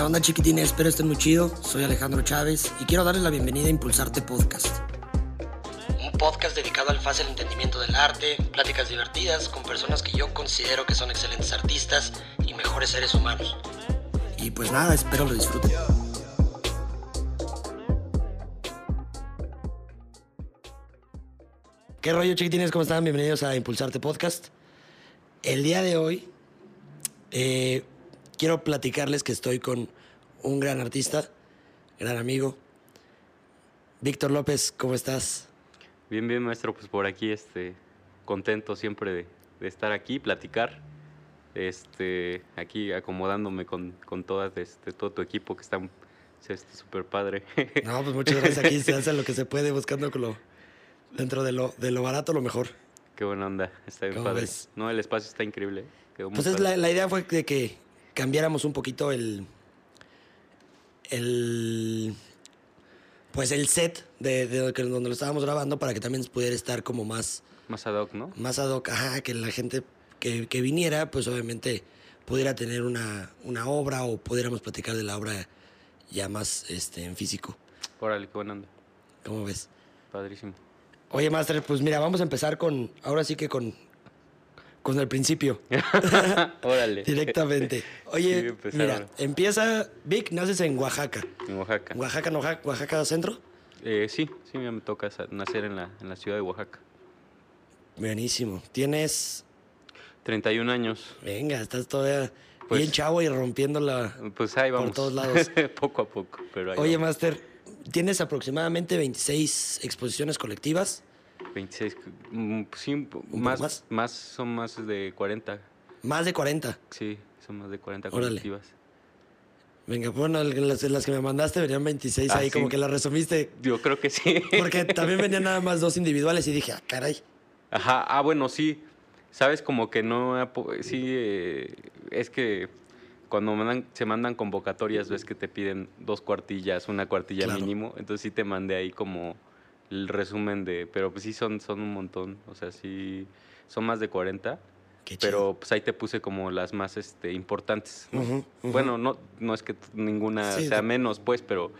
¿Qué onda chiquitines? Espero estén muy chido. Soy Alejandro Chávez y quiero darles la bienvenida a Impulsarte Podcast. Un podcast dedicado al fácil entendimiento del arte, pláticas divertidas con personas que yo considero que son excelentes artistas y mejores seres humanos. Y pues nada, espero lo disfruten. ¿Qué rollo chiquitines? ¿Cómo están? Bienvenidos a Impulsarte Podcast. El día de hoy eh, quiero platicarles que estoy con un gran artista, gran amigo. Víctor López, ¿cómo estás? Bien, bien, maestro, pues por aquí, este, contento siempre de, de estar aquí, platicar, este, aquí acomodándome con, con todas, este, todo tu equipo que está súper padre. No, pues muchas gracias. Aquí se hace lo que se puede buscando lo, dentro de lo, de lo barato lo mejor. Qué buena onda, está bien ¿Cómo padre. ves? No, el espacio está increíble. quedó Pues es padre. la, la idea fue de que cambiáramos un poquito el. el. Pues el set de, de donde lo estábamos grabando para que también pudiera estar como más, Más ad hoc, ¿no? más ad hoc, ajá, que la gente que, que viniera, pues obviamente pudiera tener una, una obra o pudiéramos platicar de la obra ya más este, en físico. Órale, qué buena onda. ¿Cómo ves? Padrísimo. Oye, Master, pues mira, vamos a empezar con, ahora sí que con, con el principio. Órale. Directamente. Oye, Sí, mira, empieza, Vic, naces en Oaxaca. En Oaxaca. Oaxaca, no, Oaxaca, Oaxaca Centro. Eh, sí, sí, me toca nacer en la, en la ciudad de Oaxaca. Buenísimo. Tienes, 31 años. venga, estás todavía Pues- bien chavo y rompiendo la... Pues ahí Por vamos. todos lados. poco a poco, pero ahí Oye, vamos. Master, tienes aproximadamente 26 exposiciones colectivas, 26, mm, sí, poco más, más? más, son más de 40, más de 40. sí, son más de 40 Órale. colectivas. Venga, bueno, las, las que me mandaste venían 26 Ah, ahí, sí. como que las resumiste. Yo creo que sí. Porque también venían nada más dos individuales y dije, ah, caray. Ajá, ah, bueno, sí, sabes como que no, sí, eh, es que cuando mandan- se mandan convocatorias ves que te piden dos cuartillas, una cuartilla Claro. mínimo, entonces sí te mandé ahí como el resumen de, pero pues sí son, son un montón, o sea, sí, son más de 40. Qué chido. pero pues ahí te puse como las más este, importantes. Bueno, no, no es que ninguna Sí, sea menos, pues, pero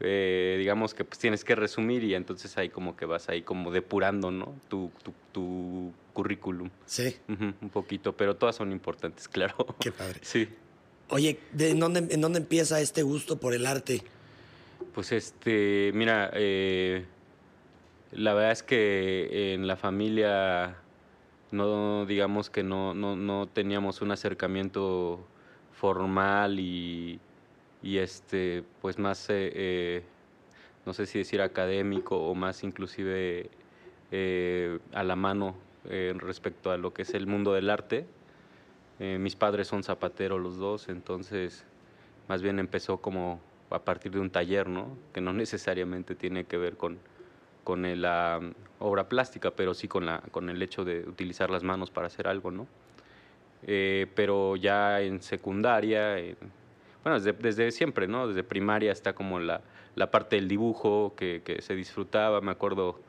eh, digamos que pues, tienes que resumir y entonces ahí como que vas ahí como depurando, ¿no? Tu, tu, tu currículum. Sí, un poquito, pero todas son importantes, claro. qué padre. Sí. Oye, ¿de en dónde, ¿en dónde empieza este gusto por el arte? Pues este, mira, eh, la verdad es que en la familia no, digamos que no, no, no teníamos un acercamiento formal y, y este, pues más, eh, eh, no sé si decir académico o más inclusive eh, a la mano respecto a lo que es el mundo del arte. Mis padres son zapateros los dos, entonces más bien empezó como a partir de un taller, ¿no? Que no necesariamente tiene que ver con, con la mm, obra plástica, pero sí con, la, con el hecho de utilizar las manos para hacer algo, ¿no? Eh, pero ya en secundaria, en- bueno, desde, desde siempre, ¿no? Desde primaria está como la, la parte del dibujo que, que se disfrutaba. Me acuerdo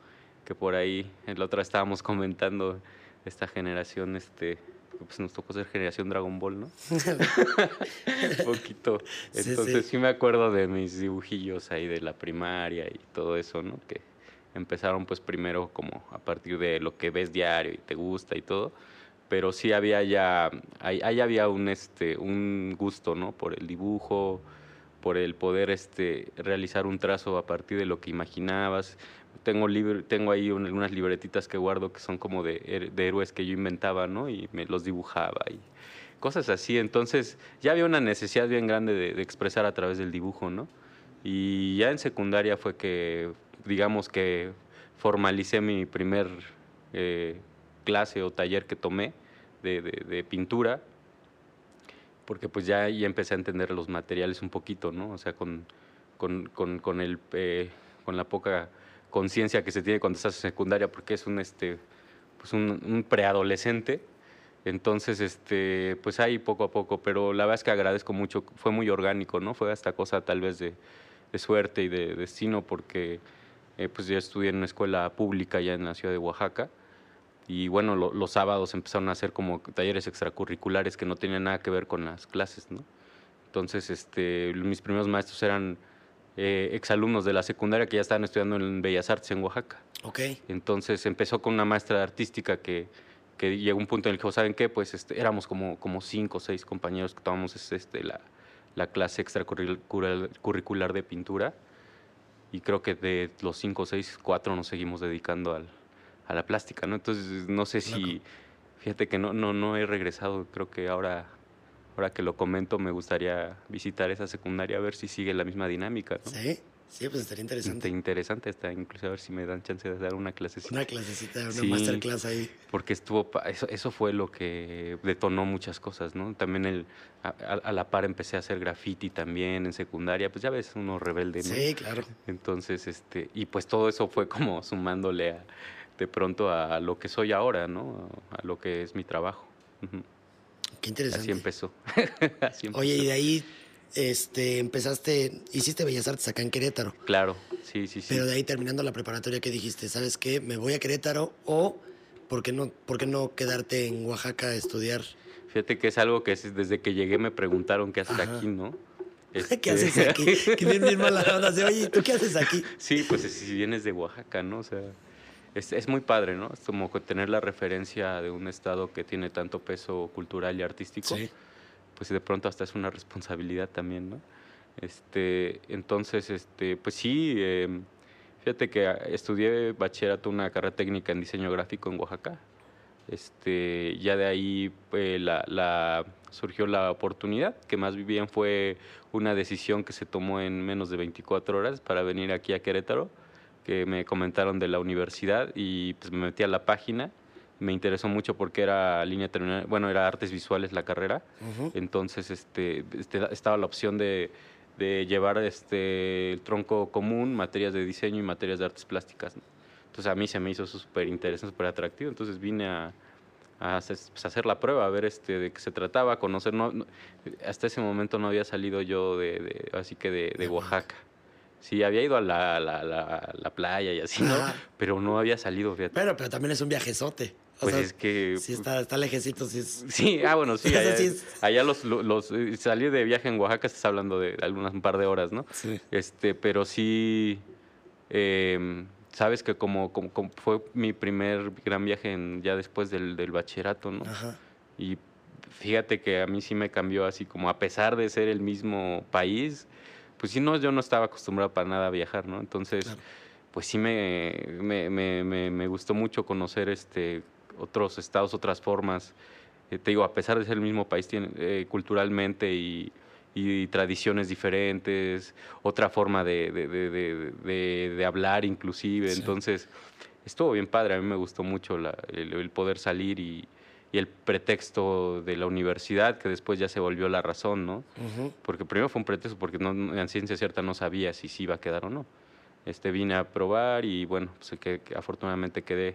que por ahí, en la otra estábamos comentando esta generación, este, pues nos tocó ser generación Dragon Ball, ¿no? Un poquito. Sí, Entonces sí. sí. me acuerdo de mis dibujillos ahí de la primaria y todo eso, ¿no? Que empezaron pues primero como a partir de lo que ves diario y te gusta y todo, pero sí había ya, ahí, ahí había un, este, un gusto, ¿no? Por el dibujo, por el poder este, realizar un trazo a partir de lo que imaginabas. Tengo, libre, tengo ahí un- unas libretitas que guardo que son como de, her- de héroes que yo inventaba, ¿no? Y me los dibujaba y cosas así. Entonces ya había una necesidad bien grande de, de expresar a través del dibujo, ¿no? Y ya en secundaria fue que, digamos que formalicé mi primer eh, clase o taller que tomé de, pintura, porque pues ya ahí empecé a entender los materiales un poquito, ¿no? O sea, con, con, con, con el, eh, con la poca conciencia que se tiene cuando estás en secundaria, porque es un, este, pues un, preadolescente. Entonces, este, pues ahí poco a poco, pero la verdad es que agradezco mucho, fue muy orgánico, ¿no? Fue hasta cosa tal vez de, de suerte y de destino, porque eh, pues yo estudié en una escuela pública ya en la ciudad de Oaxaca, y bueno, lo- los sábados empezaron a hacer como talleres extracurriculares que no tenían nada que ver con las clases, ¿no? Entonces, este, mis primeros maestros eran eh, exalumnos de la secundaria que ya estaban estudiando en Bellas Artes en Oaxaca. Ok. Entonces empezó con una maestra de artística que, que llegó un punto en el que, ¿saben qué? Pues este, éramos como, como cinco o seis compañeros que tomamos este, la, la clase extracurricular de pintura y creo que de los cinco o seis, cuatro nos seguimos dedicando al, a la plástica, ¿no? Entonces, no sé si, fíjate que no, no, no he regresado, creo que ahora, ahora que lo comento me gustaría visitar esa secundaria a ver si sigue la misma dinámica, ¿no? Sí. Sí, pues estaría interesante. Interesante está, incluso a ver si me dan chance de dar una clasecita. Una clasecita, una masterclass ahí. Porque estuvo, eso, eso fue lo que detonó muchas cosas, ¿no? También el, a, la par empecé a hacer graffiti también en secundaria, pues ya ves, uno rebelde, ¿no? Sí, claro. Entonces, este, y pues todo eso fue como sumándole a, de pronto a lo que soy ahora, ¿no? A lo que es mi trabajo. Qué interesante. Así empezó. Así empezó. Oye, y de ahí este, empezaste, hiciste Bellas Artes acá en Querétaro. Claro, sí, sí, sí. Pero de ahí terminando la preparatoria, ¿qué dijiste? ¿Sabes qué? Me voy a Querétaro o ¿por qué no, por qué no quedarte en Oaxaca a estudiar? Fíjate que es algo que desde que llegué me preguntaron qué haces aquí, ¿no? ¿Qué haces este aquí? que bien, bien mala onda. Oye, ¿tú qué haces aquí? Sí, pues si vienes de Oaxaca, ¿no? O sea, es, es, muy padre, ¿no? Es como tener la referencia de un estado que tiene tanto peso cultural y artístico. Sí pues de pronto hasta es una responsabilidad también, ¿no? Este, entonces, este, pues sí, em, fíjate que estudié bachillerato, una carrera técnica en diseño gráfico en Oaxaca. Este, ya de ahí pues, la, surgió la oportunidad, que más bien fue una decisión que se tomó en menos de 24 horas para venir aquí a Querétaro, que me comentaron de la universidad y pues me metí a la página me interesó mucho porque era línea terminal, bueno, era artes visuales la carrera, entonces este, este, estaba la opción de, de, llevar este, el tronco común, materias de diseño y materias de artes plásticas. Entonces a mí se me hizo súper interesante, súper atractivo, entonces vine a, a pues, hacer la prueba, a ver este, de qué se trataba, conocer, no, hasta ese momento no había salido yo de, así que de, de Oaxaca. Sí, había ido a la, la, la, playa y así, ¿no? Pero no había salido, fíjate. Pero, pero también es un viajezote. Pues es que... Sí, está, está lejecito, sí Sí, ah, bueno, sí. Allá, allá los, los, eh, Salir de viaje en Oaxaca estás hablando de algunas un par de horas, ¿no? Sí. Este, pero sí... Em, sabes que como, como, fue mi primer gran viaje en, ya después del, del bachillerato, ¿no? Ajá. Y fíjate que a mí sí me cambió así como a pesar de ser el mismo país, pues sí, no, yo no estaba acostumbrado para nada a viajar, ¿no? Entonces, pues sí me, me, me, me, gustó mucho conocer este otros estados, otras formas. Eh, te digo, a pesar de ser el mismo país, tiene, eh, culturalmente y, tradiciones diferentes, otra forma de, de, de, hablar inclusive. Entonces, estuvo bien padre, a mí me gustó mucho el, poder salir y, y, el pretexto de la universidad, que después ya se volvió la razón, ¿no? Porque primero fue un pretexto porque no, en ciencia cierta no sabía si sí iba a quedar o no. Este, vine a probar y bueno, pues que afortunadamente quedé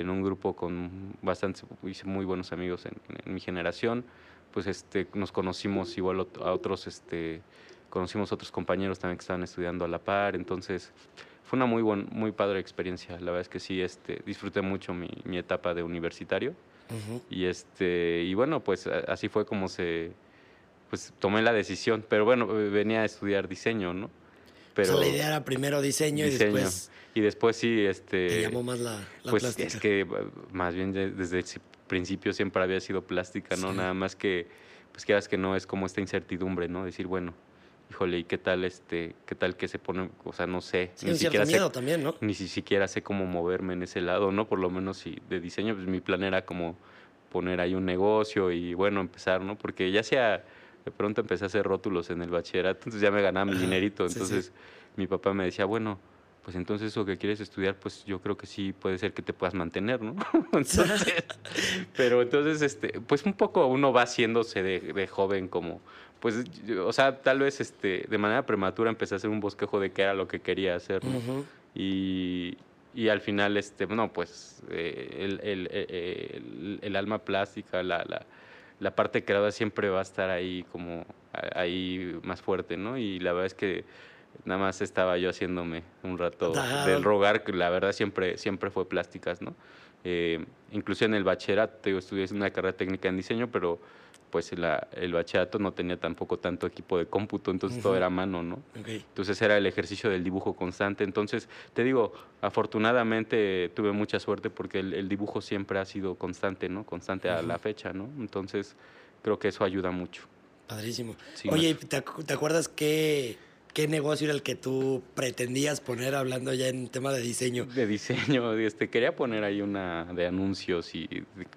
en un grupo con bastantes, hice muy buenos amigos en, mi generación, pues este, nos conocimos igual a otros, este, conocimos otros compañeros también que estaban estudiando a la par, entonces fue una muy, buen, muy padre experiencia, la verdad es que sí, este, disfruté mucho mi, mi etapa de universitario. Y, este, y bueno, pues así fue como se, pues tomé la decisión, pero bueno, venía a estudiar diseño, ¿no? Pero, la idea era primero diseño, y después... Y después sí, este... Te llamó más la, pues es que más bien desde el principio siempre había sido plástica, ¿no? Nada más que, pues quieras que no, es como esta incertidumbre, ¿no? Decir, bueno, híjole, ¿y qué tal este, qué tal que se pone, o sea, no sé. ni siquiera miedo sé, también, ¿no? Ni siquiera sé cómo moverme en ese lado, ¿no? Por lo menos si de diseño, pues mi plan era como poner ahí un negocio y bueno, empezar, ¿no? Porque ya sea de pronto empecé a hacer rótulos en el bachillerato, entonces ya me ganaba mi dinerito. Entonces mi papá me decía, bueno, pues entonces eso que quieres estudiar, pues yo creo que sí puede ser que te puedas mantener, ¿no? pero entonces, este, pues un poco uno va haciéndose de, joven como, pues, o sea, tal vez este, de manera prematura empecé a hacer un bosquejo de qué era lo que quería hacer, ¿no? y, y, al final, este, no, pues eh, el, el, el, el, alma plástica, la, la la parte creada siempre va a estar ahí como ahí más fuerte, ¿no? Y la verdad es que nada más estaba yo haciéndome un rato del rogar, que la verdad siempre, siempre fue plásticas, ¿no? Eh, incluso en el bachillerato, estudié una carrera técnica en diseño, pero pues el bachillerato no tenía tampoco tanto equipo de cómputo, entonces todo era a mano, ¿no? Entonces era el ejercicio del dibujo constante. Entonces, te digo, afortunadamente tuve mucha suerte porque el, dibujo siempre ha sido constante, ¿no? Constante a la fecha, ¿no? Entonces, creo que eso ayuda mucho. Padrísimo. Oye, ¿te, ¿te acuerdas qué ¿Qué negocio era el que tú pretendías poner hablando ya en tema de diseño? De diseño, este, quería poner ahí una de anuncios y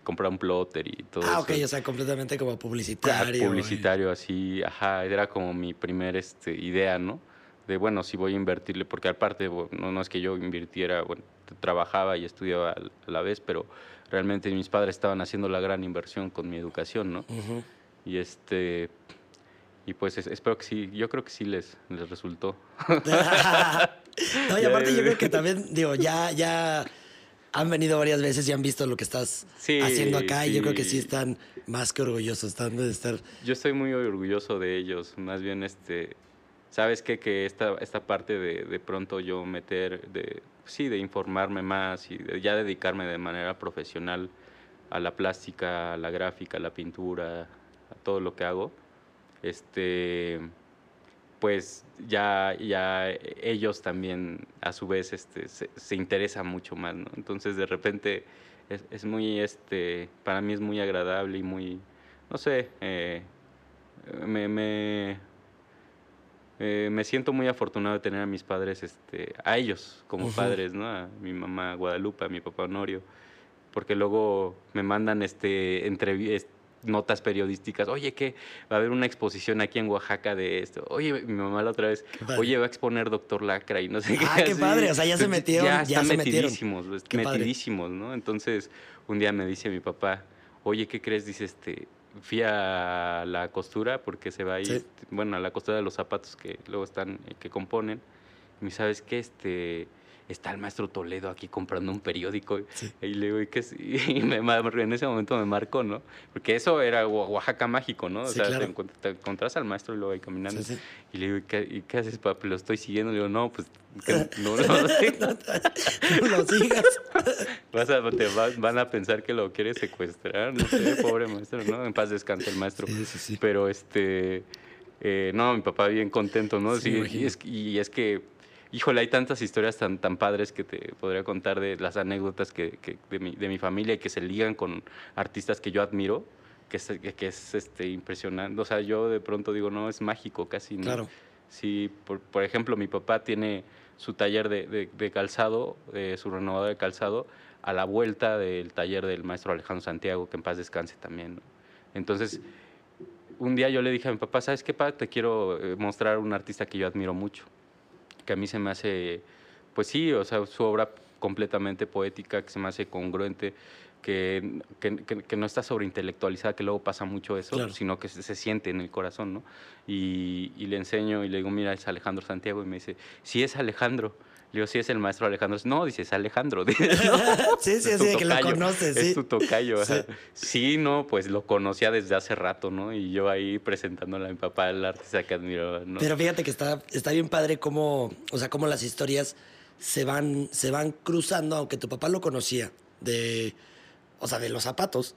comprar un plotter y todo ah, ok, o sea, completamente como publicitario. publicitario, así, ajá, era como mi primer este, idea, ¿no? De, bueno, si voy a invertirle, porque aparte, no, no es que yo invirtiera, bueno, trabajaba y estudiaba a la vez, pero realmente mis padres estaban haciendo la gran inversión con mi educación, ¿no? Y este, y pues espero que sí, yo creo que sí les, les resultó. no, y aparte yo creo que también, digo, ya, ya han venido varias veces y han visto lo que estás haciendo acá y yo creo que sí están más que orgullosos, están de estar... Yo estoy muy orgulloso de ellos, más bien este... ¿Sabes qué? Que esta, esta parte de, de pronto yo meter, de, sí, de informarme más y de ya dedicarme de manera profesional a la plástica, a la gráfica, a la pintura, a todo lo que hago, este, pues ya, ya ellos también a su vez este, se, interesan mucho más, ¿no? Entonces de repente es, muy, este, para mí es muy agradable y muy, no sé, eh, me, me, eh, me, siento muy afortunado de tener a mis padres, este, a ellos como padres, ¿no? A mi mamá Guadalupe, a mi papá Honorio, porque luego me mandan este, entrevistas notas periodísticas, oye, que va a haber una exposición aquí en Oaxaca de esto. Oye, mi mamá la otra vez, oye, va a exponer Doctor Lacra y no sé qué. Ah, qué padre, o sea, ya se metieron. Ya, están metidísimos, metidísimos, ¿no? Entonces, un día me dice mi papá, oye, ¿qué crees? Dice, este, fui a la costura porque se va a ir, bueno, a la costura de los zapatos que luego están, eh, que componen. Y me sabes qué, este está el maestro Toledo aquí comprando un periódico. Y le digo, ¿y qué Y en ese momento me marcó, ¿no? Porque eso era Oaxaca mágico, ¿no? o sea, te, encontrás al maestro y luego ahí caminando. Y le digo, ¿y qué, haces, papi? Lo estoy siguiendo. Le digo, no, pues no, no, no, lo sigas. Vas a, te van a pensar que lo quieres secuestrar, no sé, pobre maestro, ¿no? En paz descanse el maestro. Pero este... Eh, no, mi papá bien contento, ¿no? Sí, y, es, y es que híjole, hay tantas historias tan, tan padres que te podría contar de las anécdotas que, de, mi, de, mi, familia y que se ligan con artistas que yo admiro, que es, que es este, impresionante. O sea, yo de pronto digo, no, es mágico casi. Claro. Sí, por, por, ejemplo, mi papá tiene su taller de, de, calzado, su renovador de calzado, a la vuelta del taller del maestro Alejandro Santiago, que en paz descanse también. Entonces, un día yo le dije a mi papá, ¿sabes qué, papá? Te quiero eh, mostrar un artista que yo admiro mucho que a mí se me hace, pues sí, o sea, su obra completamente poética, que se me hace congruente, que, que, que, no está sobreintelectualizada, que luego pasa mucho eso, sino que se, siente en el corazón, ¿no? Y, y, le enseño y le digo, mira, es Alejandro Santiago, y me dice, sí es Alejandro. Le digo, sí es el maestro Alejandro. No, dice, es Alejandro. sí, sí, sí, que lo conoces, sí. Es tu tocayo. Sí. no, pues lo conocía desde hace rato, ¿no? Y yo ahí presentándole a mi papá el artista que admiro, ¿no? Pero fíjate que está, está bien padre cómo, o sea, cómo las historias se van, se van cruzando, aunque tu papá lo conocía, de, o sea, de los zapatos.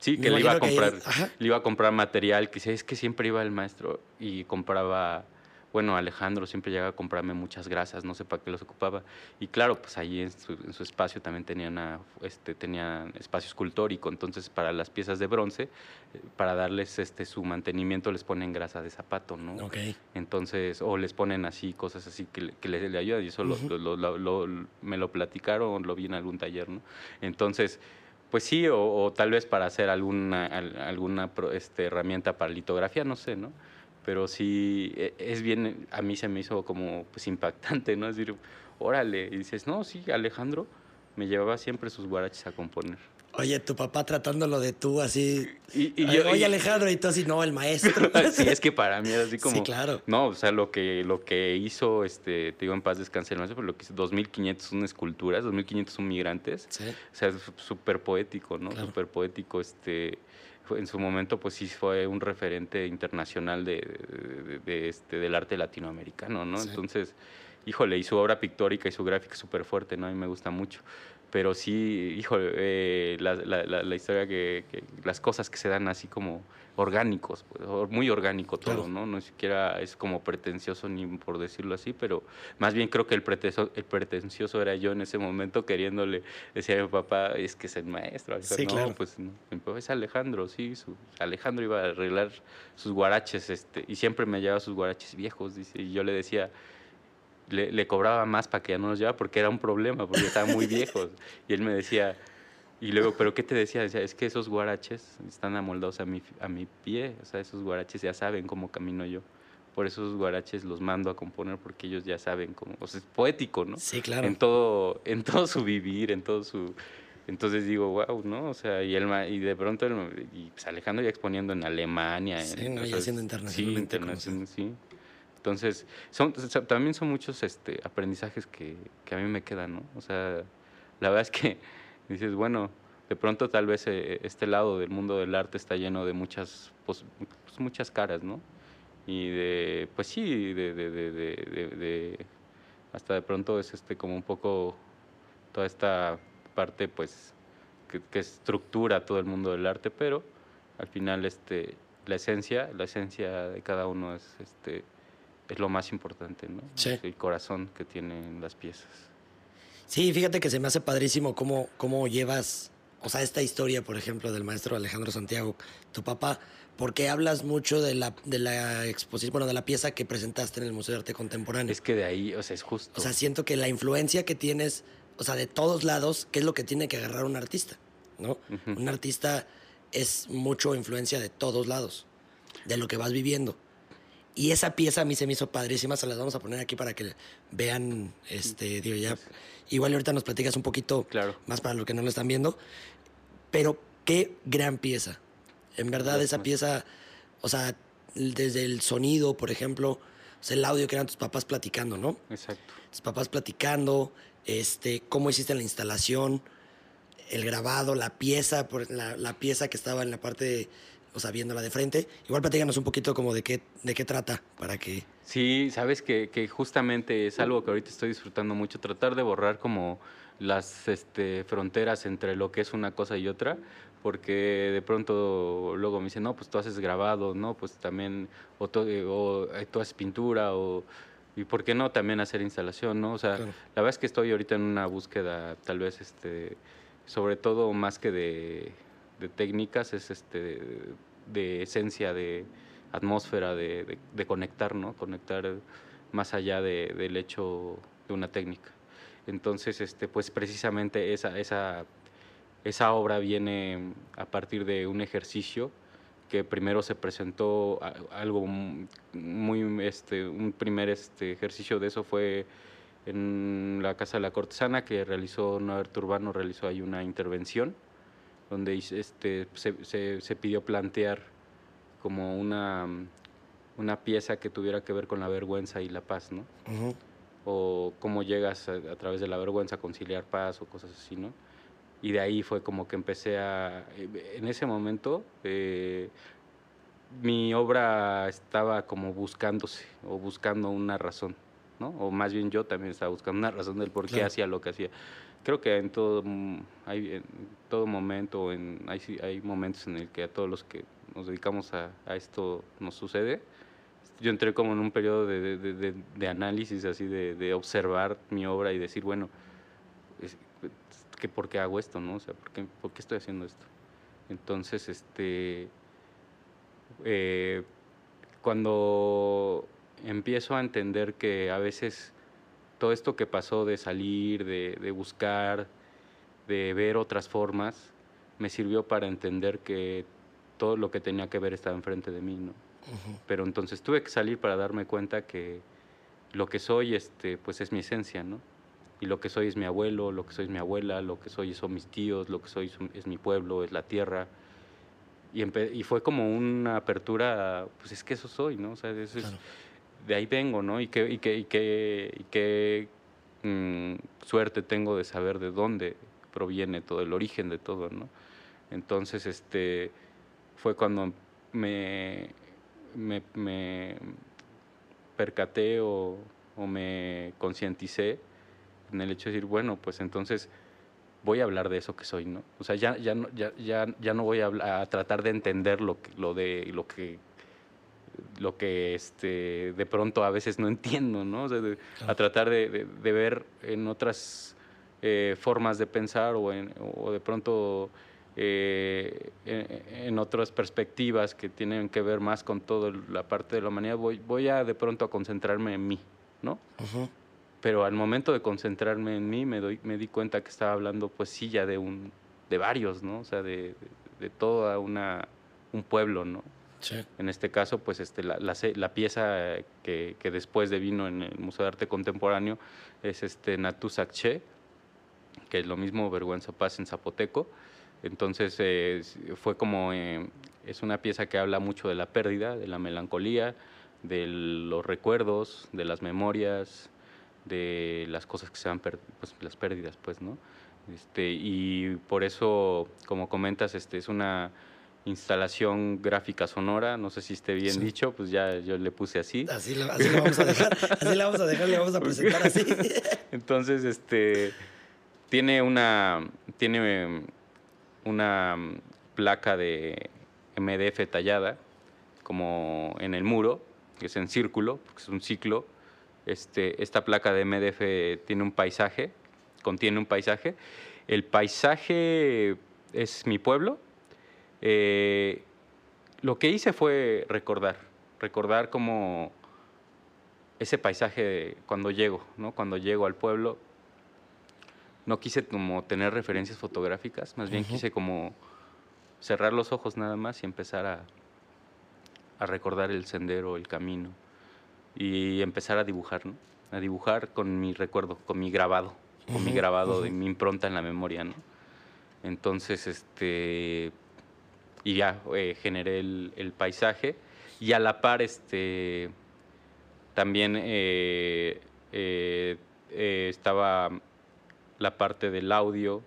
Sí, que le iba a comprar, le iba a comprar material, que es que siempre iba el maestro y compraba bueno, Alejandro siempre llegaba a comprarme muchas grasas, no sé para qué los ocupaba. Y claro, pues ahí en su, espacio también tenía, una, este, tenía espacio escultórico, entonces para las piezas de bronce, eh, para darles este, su mantenimiento les ponen grasa de zapato, ¿no? Ok. Entonces, o les ponen así, cosas así que, que le, ayudan, y eso lo, me lo platicaron, lo vi en algún taller, ¿no? Entonces, pues sí, o, tal vez para hacer alguna, alguna este, herramienta para litografía, no sé, ¿no? Pero sí e, es bien, a mí se me hizo como pues impactante, ¿no? Es decir, órale, y dices, no, sí, Alejandro me llevaba siempre sus guaraches a componer. Oye, tu papá tratándolo de tú así. Y, Oye, Alejandro, y tú así, no, el maestro. sí, es que para mí era así como. Sí, claro. No, o sea, lo que, lo que hizo, este, te digo en paz descanse el maestro, pero lo que hizo 2500 son esculturas, 2500 son migrantes. Sí. O sea, es súper poético, ¿no? Súper poético, este en su momento pues sí fue un referente internacional de, este, del arte latinoamericano, ¿no? Entonces, híjole, y su obra pictórica y su gráfica es súper fuerte, ¿no? A mí me gusta mucho pero sí, híjole, eh, la, la, la, historia que, las cosas que se dan así como orgánicos, pues, muy orgánico todo, ¿no? No siquiera es como pretencioso ni por decirlo así, pero más bien creo que el, el pretencioso era yo en ese momento queriéndole decir a mi papá, es que es el maestro. Sí, no, claro. pues mi papá es Alejandro, sí, su, Alejandro iba a arreglar sus guaraches, este, y siempre me llevaba sus guaraches viejos, dice, y yo le decía, le, cobraba más para que ya no nos llevara porque era un problema, porque estaban muy viejos. Y él me decía, y luego, ¿pero qué te decía? Decía, es que esos guaraches están amoldados a mi, a mi pie, o sea, esos guaraches ya saben cómo camino yo. Por eso esos guaraches los mando a componer porque ellos ya saben cómo, o sea, es poético, ¿no? Sí, claro. En todo, en todo su vivir, en todo su... Entonces digo, wow, ¿no? O sea, y, él, y de pronto, y pues Alejandro ya exponiendo en Alemania. Sí, no, ya siendo internacionalmente. Sí, internacional, sí. Entonces, son, también son muchos este, aprendizajes que, que, a mí me quedan, ¿no? O sea, la verdad es que dices, bueno, de pronto tal vez eh, este lado del mundo del arte está lleno de muchas, pues, pues muchas caras, ¿no? Y de, pues sí, de, de, de, hasta de pronto es este como un poco toda esta parte, pues, que, que estructura todo el mundo del arte, pero al final este, la esencia, la esencia de cada uno es este, es lo más importante, ¿no? Sí. El corazón que tienen las piezas. Sí, fíjate que se me hace padrísimo cómo, cómo llevas, o sea, esta historia, por ejemplo, del maestro Alejandro Santiago, tu papá, porque hablas mucho de la, de la exposición, bueno, de la pieza que presentaste en el Museo de Arte Contemporáneo. Es que de ahí, o sea, es justo. O sea, siento que la influencia que tienes, o sea, de todos lados, ¿qué es lo que tiene que agarrar un artista? ¿No? Un artista es mucho influencia de todos lados, de lo que vas viviendo. Y esa pieza a mí se me hizo padrísima, se las vamos a poner aquí para que vean, este, digo, ya. Igual ahorita nos platicas un poquito claro. más para los que no lo están viendo. Pero qué gran pieza. En verdad, esa pieza, o sea, desde el sonido, por ejemplo, o sea, el audio que eran tus papás platicando, ¿no? Exacto. Tus papás platicando, este, cómo hiciste la instalación, el grabado, la pieza, la, la pieza que estaba en la parte de o sea, viéndola de frente. Igual platícanos un poquito como de qué, de qué trata, para que... Sí, sabes que, que justamente es algo que ahorita estoy disfrutando mucho, tratar de borrar como las este, fronteras entre lo que es una cosa y otra, porque de pronto luego me dicen, no, pues tú haces grabado, no, pues también, o, o eh, tú haces pintura, o, y por qué no también hacer instalación, ¿no? O sea, la verdad es que estoy ahorita en una búsqueda, tal vez, este, sobre todo más que de de técnicas, es este, de, esencia, de atmósfera, de, conectar, ¿no? Conectar más allá del hecho de una técnica. Entonces, este, pues precisamente esa, esa, esa obra viene a partir de un ejercicio que primero se presentó algo muy, este, un primer este, ejercicio de eso fue en la Casa de la Cortesana que realizó Norbert Urbano, realizó ahí una intervención donde este, se, se, pidió plantear como una, una pieza que tuviera que ver con la vergüenza y la paz, ¿no? O cómo llegas a, través de la vergüenza a conciliar paz o cosas así, ¿no? Y de ahí fue como que empecé a... En ese momento eh, mi obra estaba como buscándose o buscando una razón, ¿no? O más bien yo también estaba buscando una razón del por qué hacía lo que hacía creo que en todo, mm, hay, en todo momento, en, hay, hay momentos en el que a todos los que nos dedicamos a, a esto nos sucede. Yo entré como en un periodo de, de, de, análisis, así de, observar mi obra y decir, bueno, que ¿por qué hago esto? No? O sea, ¿por qué, ¿por qué estoy haciendo esto? Entonces, este, eh, cuando empiezo a entender que a veces todo esto que pasó de salir, de, buscar, de ver otras formas, me sirvió para entender que todo lo que tenía que ver estaba enfrente de mí, ¿no? Pero entonces tuve que salir para darme cuenta que lo que soy, este, pues es mi esencia, ¿no? Y lo que soy es mi abuelo, lo que soy es mi abuela, lo que soy son mis tíos, lo que soy es mi pueblo, es la tierra. Y, y fue como una apertura, pues es que eso soy, ¿no? O sea, eso es de ahí vengo, ¿no? Y qué, y qué, y qué, qué mm, suerte tengo de saber de dónde proviene todo, el origen de todo, ¿no? Entonces, este, fue cuando me, me, me percaté o, o me concienticé en el hecho de decir, bueno, pues entonces voy a hablar de eso que soy, ¿no? O sea, ya, ya, ya, ya, ya no voy a, a, tratar de entender lo, que, lo de lo que lo que este, de pronto a veces no entiendo, ¿no? O sea, de, a tratar de, de, de, ver en otras eh, formas de pensar o, en, o de pronto eh, en, en, otras perspectivas que tienen que ver más con toda la parte de la humanidad, voy, voy a de pronto a concentrarme en mí, ¿no? Uh -huh pero al momento de concentrarme en mí me, doy, me di cuenta que estaba hablando pues sí ya de, un, de varios, ¿no? O sea, de toda una, un pueblo, ¿no? Sí. En este caso, pues este, la, la, la pieza que, que, después de vino en el Museo de Arte Contemporáneo es este Natusakche, que es lo mismo Vergüenza Paz en zapoteco. Entonces eh, fue como, eh, es una pieza que habla mucho de la pérdida, de la melancolía, de los recuerdos, de las memorias, de las cosas que se van, per pues, las pérdidas, pues, ¿no? Este, y por eso, como comentas, este, es una instalación gráfica sonora, no sé si esté bien sí. dicho, pues ya yo le puse así. Así la, así la vamos a dejar, así la vamos a dejar, le vamos a presentar así. Entonces, este, tiene una, tiene una placa de MDF tallada, como en el muro, que es en círculo, porque es un ciclo, este, esta placa de MDF tiene un paisaje, contiene un paisaje. El paisaje es mi pueblo. Eh, lo que hice fue recordar, recordar como ese paisaje cuando llego, ¿no? Cuando llego al pueblo, no quise como tener referencias fotográficas, más bien uh -huh. quise como cerrar los ojos nada más y empezar a, a recordar el sendero, el camino y empezar a dibujar, ¿no? A dibujar con mi recuerdo, con mi grabado, con uh -huh, mi grabado, uh -huh. mi impronta en la memoria, ¿no? Entonces, este, y ya eh, generé el, el, paisaje y a la par, este, también eh, eh, estaba la parte del audio,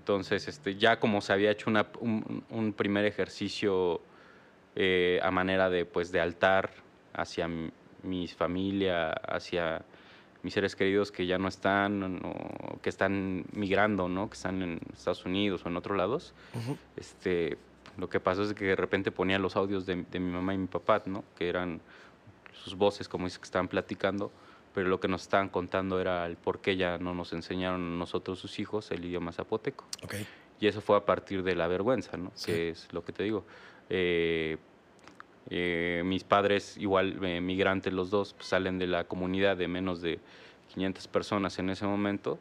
entonces, este, ya como se había hecho una, un, un, primer ejercicio a manera de, pues, de altar hacia mi familia, hacia mis seres queridos que ya no están o que están migrando, ¿no? que están en Estados Unidos o en otros lados. Uh -huh. este, lo que pasó es que de repente ponía los audios de, de, mi mamá y mi papá, ¿no? que eran sus voces, como dice, que estaban platicando, pero lo que nos estaban contando era el por qué ya no nos enseñaron nosotros, sus hijos, el idioma zapoteco. Okay. Y eso fue a partir de la vergüenza, ¿no? Sí. que es lo que te digo. Eh, eh, mis padres, igual eh, migrantes los dos, pues, salen de la comunidad de menos de 500 personas en ese momento.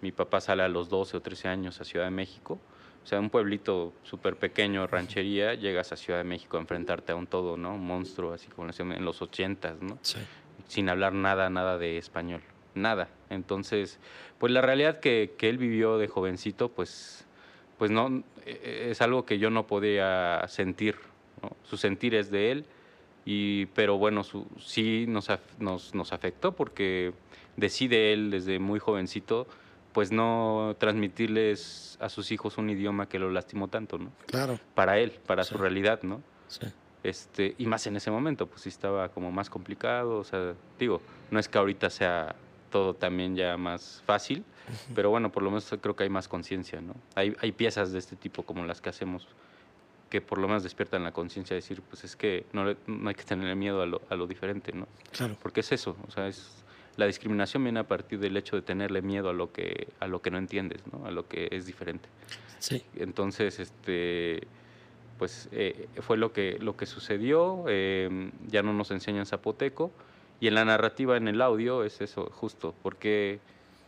Mi papá sale a los 12 o 13 años a Ciudad de México. O sea, un pueblito súper pequeño, ranchería, llegas a Ciudad de México a enfrentarte a un todo, ¿no? Un monstruo, así como en los 80, ¿no? Sí. Sin hablar nada, nada de español. Nada. Entonces, pues la realidad que, que él vivió de jovencito, pues, pues no, e, es algo que yo no podía sentir, ¿no? Su sentir es de él, y, pero bueno, su, sí nos, nos, nos, afectó porque decide él desde muy jovencito pues no transmitirles a sus hijos un idioma que lo lastimó tanto, ¿no? Claro. Para él, para sí. su realidad, ¿no? Sí. Este, y más en ese momento, pues sí estaba como más complicado, o sea, digo, no es que ahorita sea todo también ya más fácil, uh -huh. pero bueno, por lo menos creo que hay más conciencia, ¿no? Hay, hay piezas de este tipo como las que hacemos que por lo menos despiertan la conciencia de decir, pues es que no, no, hay que tener miedo a lo, a lo, diferente, ¿no? Claro. Porque es eso, o sea, es, la discriminación viene a partir del hecho de tenerle miedo a lo que, a lo que no entiendes, ¿no? A lo que es diferente. Sí. Entonces, este, pues eh, fue lo que, lo que sucedió, eh, ya no nos enseñan zapoteco, y en la narrativa, en el audio, es eso, justo, porque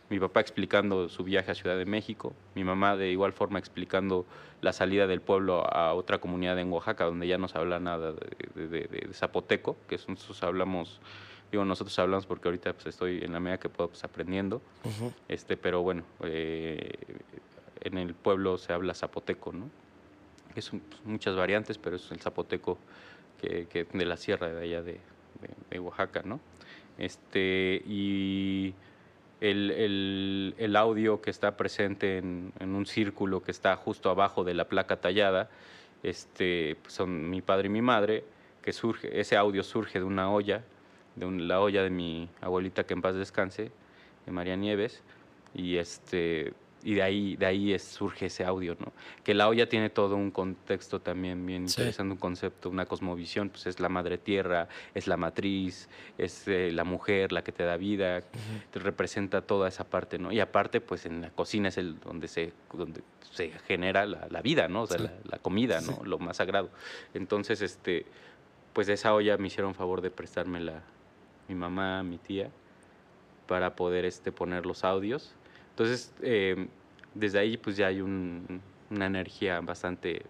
mi papá explicando su viaje a Ciudad de México, mi mamá de igual forma explicando la salida del pueblo a otra comunidad en Oaxaca, donde ya no se habla nada de, de, de, de zapoteco, que nosotros hablamos, digo, nosotros hablamos porque ahorita pues, estoy en la medida que puedo pues, aprendiendo, uh -huh. este, pero bueno, eh, en el pueblo se habla zapoteco, ¿no? Que son pues, muchas variantes, pero es el zapoteco que, que de la sierra de allá de, de Oaxaca, ¿no? Este, y el, el, el, audio que está presente en, en, un círculo que está justo abajo de la placa tallada este, pues, son mi padre y mi madre, que surge, ese audio surge de una olla, de la olla de mi abuelita que en paz descanse, de María Nieves, y este y de ahí, de ahí surge ese audio, ¿no? Que la olla tiene todo un contexto también bien interesante, un concepto, una cosmovisión, pues es la madre tierra, es la matriz, es eh, la mujer la que te da vida, te representa toda esa parte, ¿no? Y aparte, pues en la cocina es el donde se, donde se genera la, vida, ¿no? O sea, la, comida, ¿no? Lo más sagrado. Entonces, este, pues de esa olla me hicieron favor de prestármela mi mamá, mi tía, para poder este, poner los audios entonces, eh, desde ahí pues ya hay una energía bastante,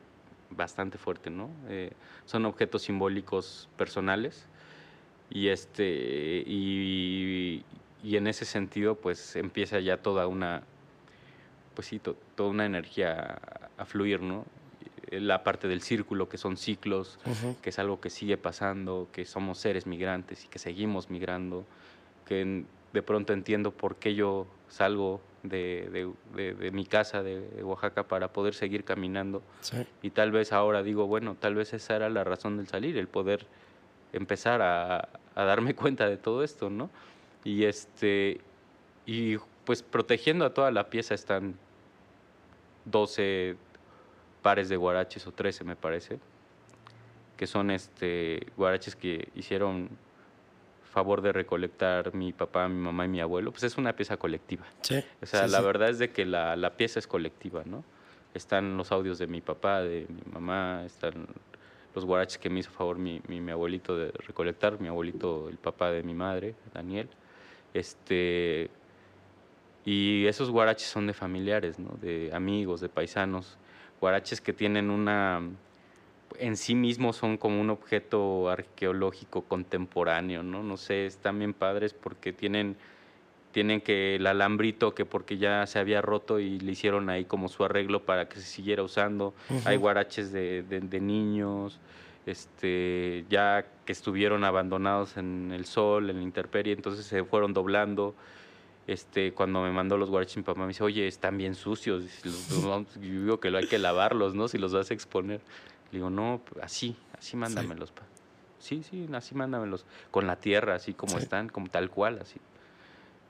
bastante fuerte, ¿no? Eh, son objetos simbólicos personales y, este, y, en ese sentido pues empieza ya toda una, pues sí, toda una energía a, fluir, ¿no? La parte del círculo, que son ciclos, que es algo que sigue pasando, que somos seres migrantes y que seguimos migrando, que de pronto entiendo por qué yo salgo de, de, mi casa de Oaxaca para poder seguir caminando. Y tal vez ahora digo, bueno, tal vez esa era la razón del salir, el poder empezar a, a darme cuenta de todo esto, ¿no? Y este y pues protegiendo a toda la pieza están 12 pares de guaraches o 13 me parece, que son este guaraches que hicieron favor de recolectar mi papá, mi mamá y mi abuelo, pues es una pieza colectiva. Sí. O sea, la verdad es de que la, la, pieza es colectiva, ¿no? Están los audios de mi papá, de mi mamá, están los guaraches que me hizo favor mi, mi, abuelito de recolectar, mi abuelito, el papá de mi madre, Daniel. Este, y esos guaraches son de familiares, ¿no? De amigos, de paisanos. Guaraches que tienen una en sí mismos son como un objeto arqueológico contemporáneo, ¿no? No sé, están bien padres porque tienen, tienen que el alambrito que porque ya se había roto y le hicieron ahí como su arreglo para que se siguiera usando. Hay guaraches de, de, niños, este, ya que estuvieron abandonados en el sol, en la intemperie, entonces se fueron doblando. Este, cuando me mandó los guaraches mi papá me dice, oye, están bien sucios. Yo digo que lo hay que lavarlos, ¿no? Si los vas a exponer. Le digo, no, así, así mándamelos. Pa. Sí, sí, así mándamelos. Con la tierra, así como están, como tal cual, así.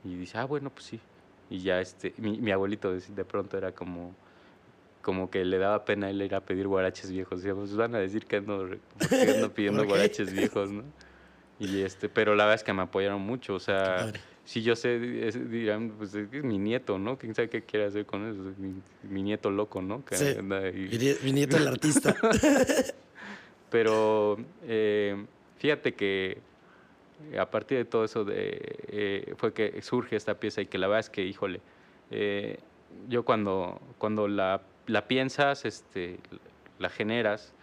Y dice, ah, bueno, pues sí. Y ya este, mi, mi abuelito de, pronto era como, como que le daba pena él ir a pedir guaraches viejos. Decíamos, pues van a decir que ando, ando pidiendo guaraches viejos, ¿no? Y este, pero la verdad es que me apoyaron mucho, o sea, si yo sé, dirán, pues es, mi nieto, ¿no? ¿Quién sabe qué quiere hacer con eso? Mi, nieto loco, ¿no? sí. Mi nieto el artista. Pero eh, fíjate que a partir de todo eso de, eh, fue que surge esta pieza y que la verdad es que, híjole, eh, yo cuando, cuando la, la, piensas, este, la generas,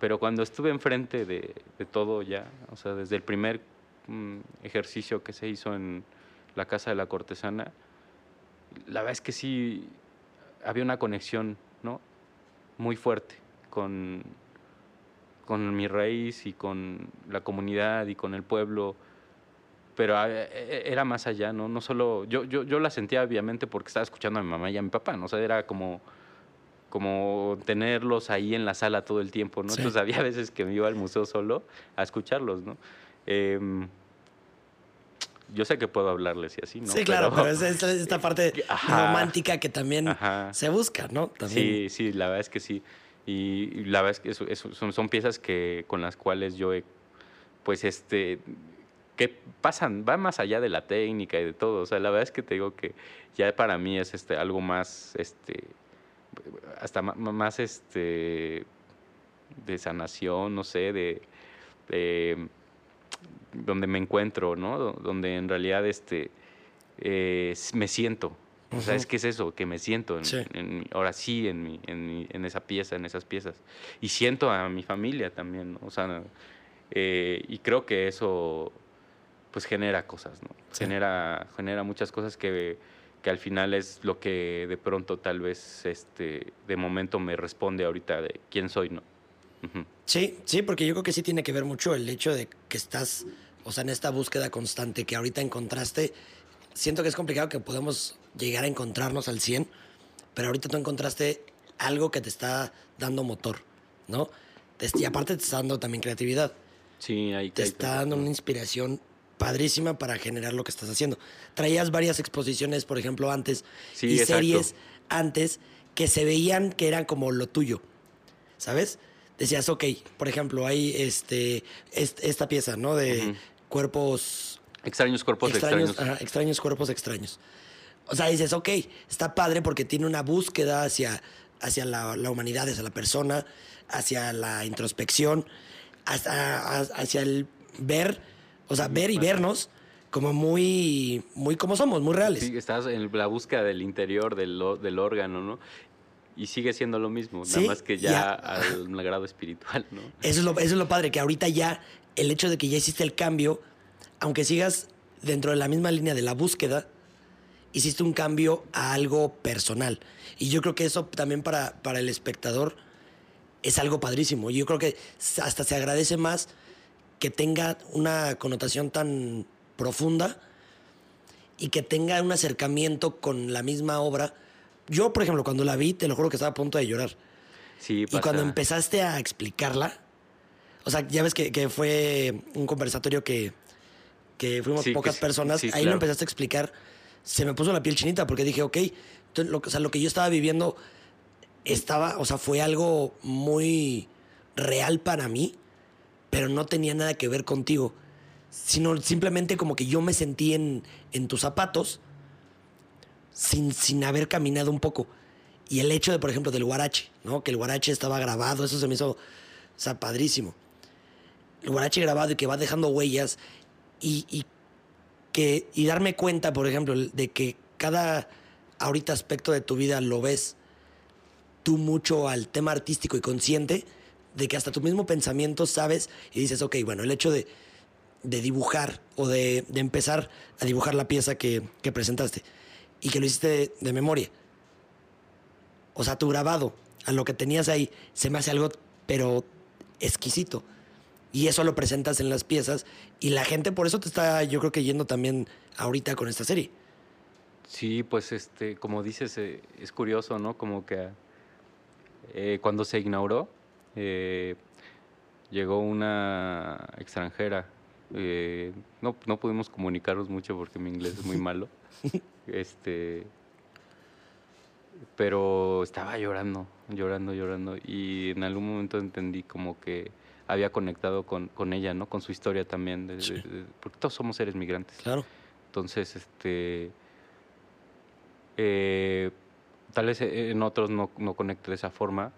pero cuando estuve enfrente de, de todo ya, o sea, desde el primer mm, ejercicio que se hizo en, la Casa de la Cortesana, la verdad es que sí había una conexión, ¿no? Muy fuerte con, con mi raíz y con la comunidad y con el pueblo, pero eh, eh, era más allá, ¿no? No solo, yo, yo, yo la sentía obviamente porque estaba escuchando a mi mamá y a mi papá, ¿no? O sea, era como, como tenerlos ahí en la sala todo el tiempo, ¿no? Entonces había veces que me iba al museo solo a escucharlos, ¿no? Em, yo sé que puedo hablarles y así, ¿no? Sí, claro, pero, es, esta parte romántica que también se busca, ¿no? Sí, sí, la verdad es que sí. Y, la verdad es que son, son, piezas que con las cuales yo he, pues, este, que pasan, van más allá de la técnica y de todo. O sea, la verdad es que te digo que ya para mí es este, algo más, este, hasta más, este, de sanación, no sé, de donde me encuentro, ¿no? Donde en realidad este, eh, me siento. O sea, es que es eso, que me siento, en, ahora sí, en, mi, en, esa pieza, en esas piezas. Y siento a mi familia también, ¿no? O sea, eh, y creo que eso, pues genera cosas, ¿no? Genera, genera muchas cosas que, que al final es lo que de pronto tal vez, este, de momento me responde ahorita de quién soy, ¿no? Sí, sí, porque yo creo que sí tiene que ver mucho el hecho de que estás, o sea, en esta búsqueda constante que ahorita encontraste. Siento que es complicado que podamos llegar a encontrarnos al 100, pero ahorita tú encontraste algo que te está dando motor, ¿no? Y aparte te está dando también creatividad. Sí, ahí Te está dando una inspiración padrísima para generar lo que estás haciendo. Traías varias exposiciones, por ejemplo, antes y series antes que se veían que eran como lo tuyo, ¿sabes? Decías, ok, por ejemplo, hay este, esta pieza, ¿no? De cuerpos... Extraños cuerpos extraños. extraños cuerpos extraños. O sea, dices, ok, está padre porque tiene una búsqueda hacia, hacia la, humanidad, hacia la persona, hacia la introspección, hasta, hacia el ver, o sea, ver y vernos como muy, muy como somos, muy reales. Sí, estás en la búsqueda del interior del, del órgano, ¿no? Y sigue siendo lo mismo, nada más que ya, al grado espiritual, ¿no? Eso es, lo, eso es lo padre, que ahorita ya el hecho de que ya hiciste el cambio, aunque sigas dentro de la misma línea de la búsqueda, hiciste un cambio a algo personal. Y yo creo que eso también para, para el espectador es algo padrísimo. Yo creo que hasta se agradece más que tenga una connotación tan profunda y que tenga un acercamiento con la misma obra. Yo, por ejemplo, cuando la vi, te lo juro que estaba a punto de llorar. Sí, Y cuando empezaste a explicarla, o sea, ya sea, que, fue un conversatorio que, que fuimos pocas personas, ahí lo empezaste a explicar se me puso la piel chinita porque dije, ok, lo, o sea, lo que yo estaba viviendo estaba, o sea, fue algo muy real para mí, pero no tenía nada que ver contigo, sino simplemente como que yo me sentí en, en tus zapatos sin, sin haber caminado un poco. Y el hecho de, por ejemplo, del guarache, ¿no? Que el guarache estaba grabado, eso se me hizo, o sea, padrísimo. El guarache grabado y que va dejando huellas y, que, y darme cuenta, por ejemplo, de que cada ahorita aspecto de tu vida lo ves tú mucho al tema artístico y consciente, de que hasta tu mismo pensamiento sabes y dices, ok, bueno, el hecho de, de dibujar o de, de, empezar a dibujar la pieza que, que presentaste y que lo hiciste de, de, memoria. O sea, tu grabado, a lo que tenías ahí, se me hace algo, pero exquisito y eso lo presentas en las piezas y la gente por eso te está yo creo que yendo también ahorita con esta serie. Sí, pues este, como dices, eh, es curioso, ¿no? Como que eh, cuando se inauguró, eh, llegó una extranjera. no, no pudimos comunicarnos mucho porque mi inglés es muy malo. Este, pero estaba llorando, llorando, llorando. Y en algún momento entendí como que había conectado con, con ella, ¿no? Con su historia también, porque todos somos seres migrantes. Claro. Entonces, este, eh, tal vez en otros no, no conecte de esa forma,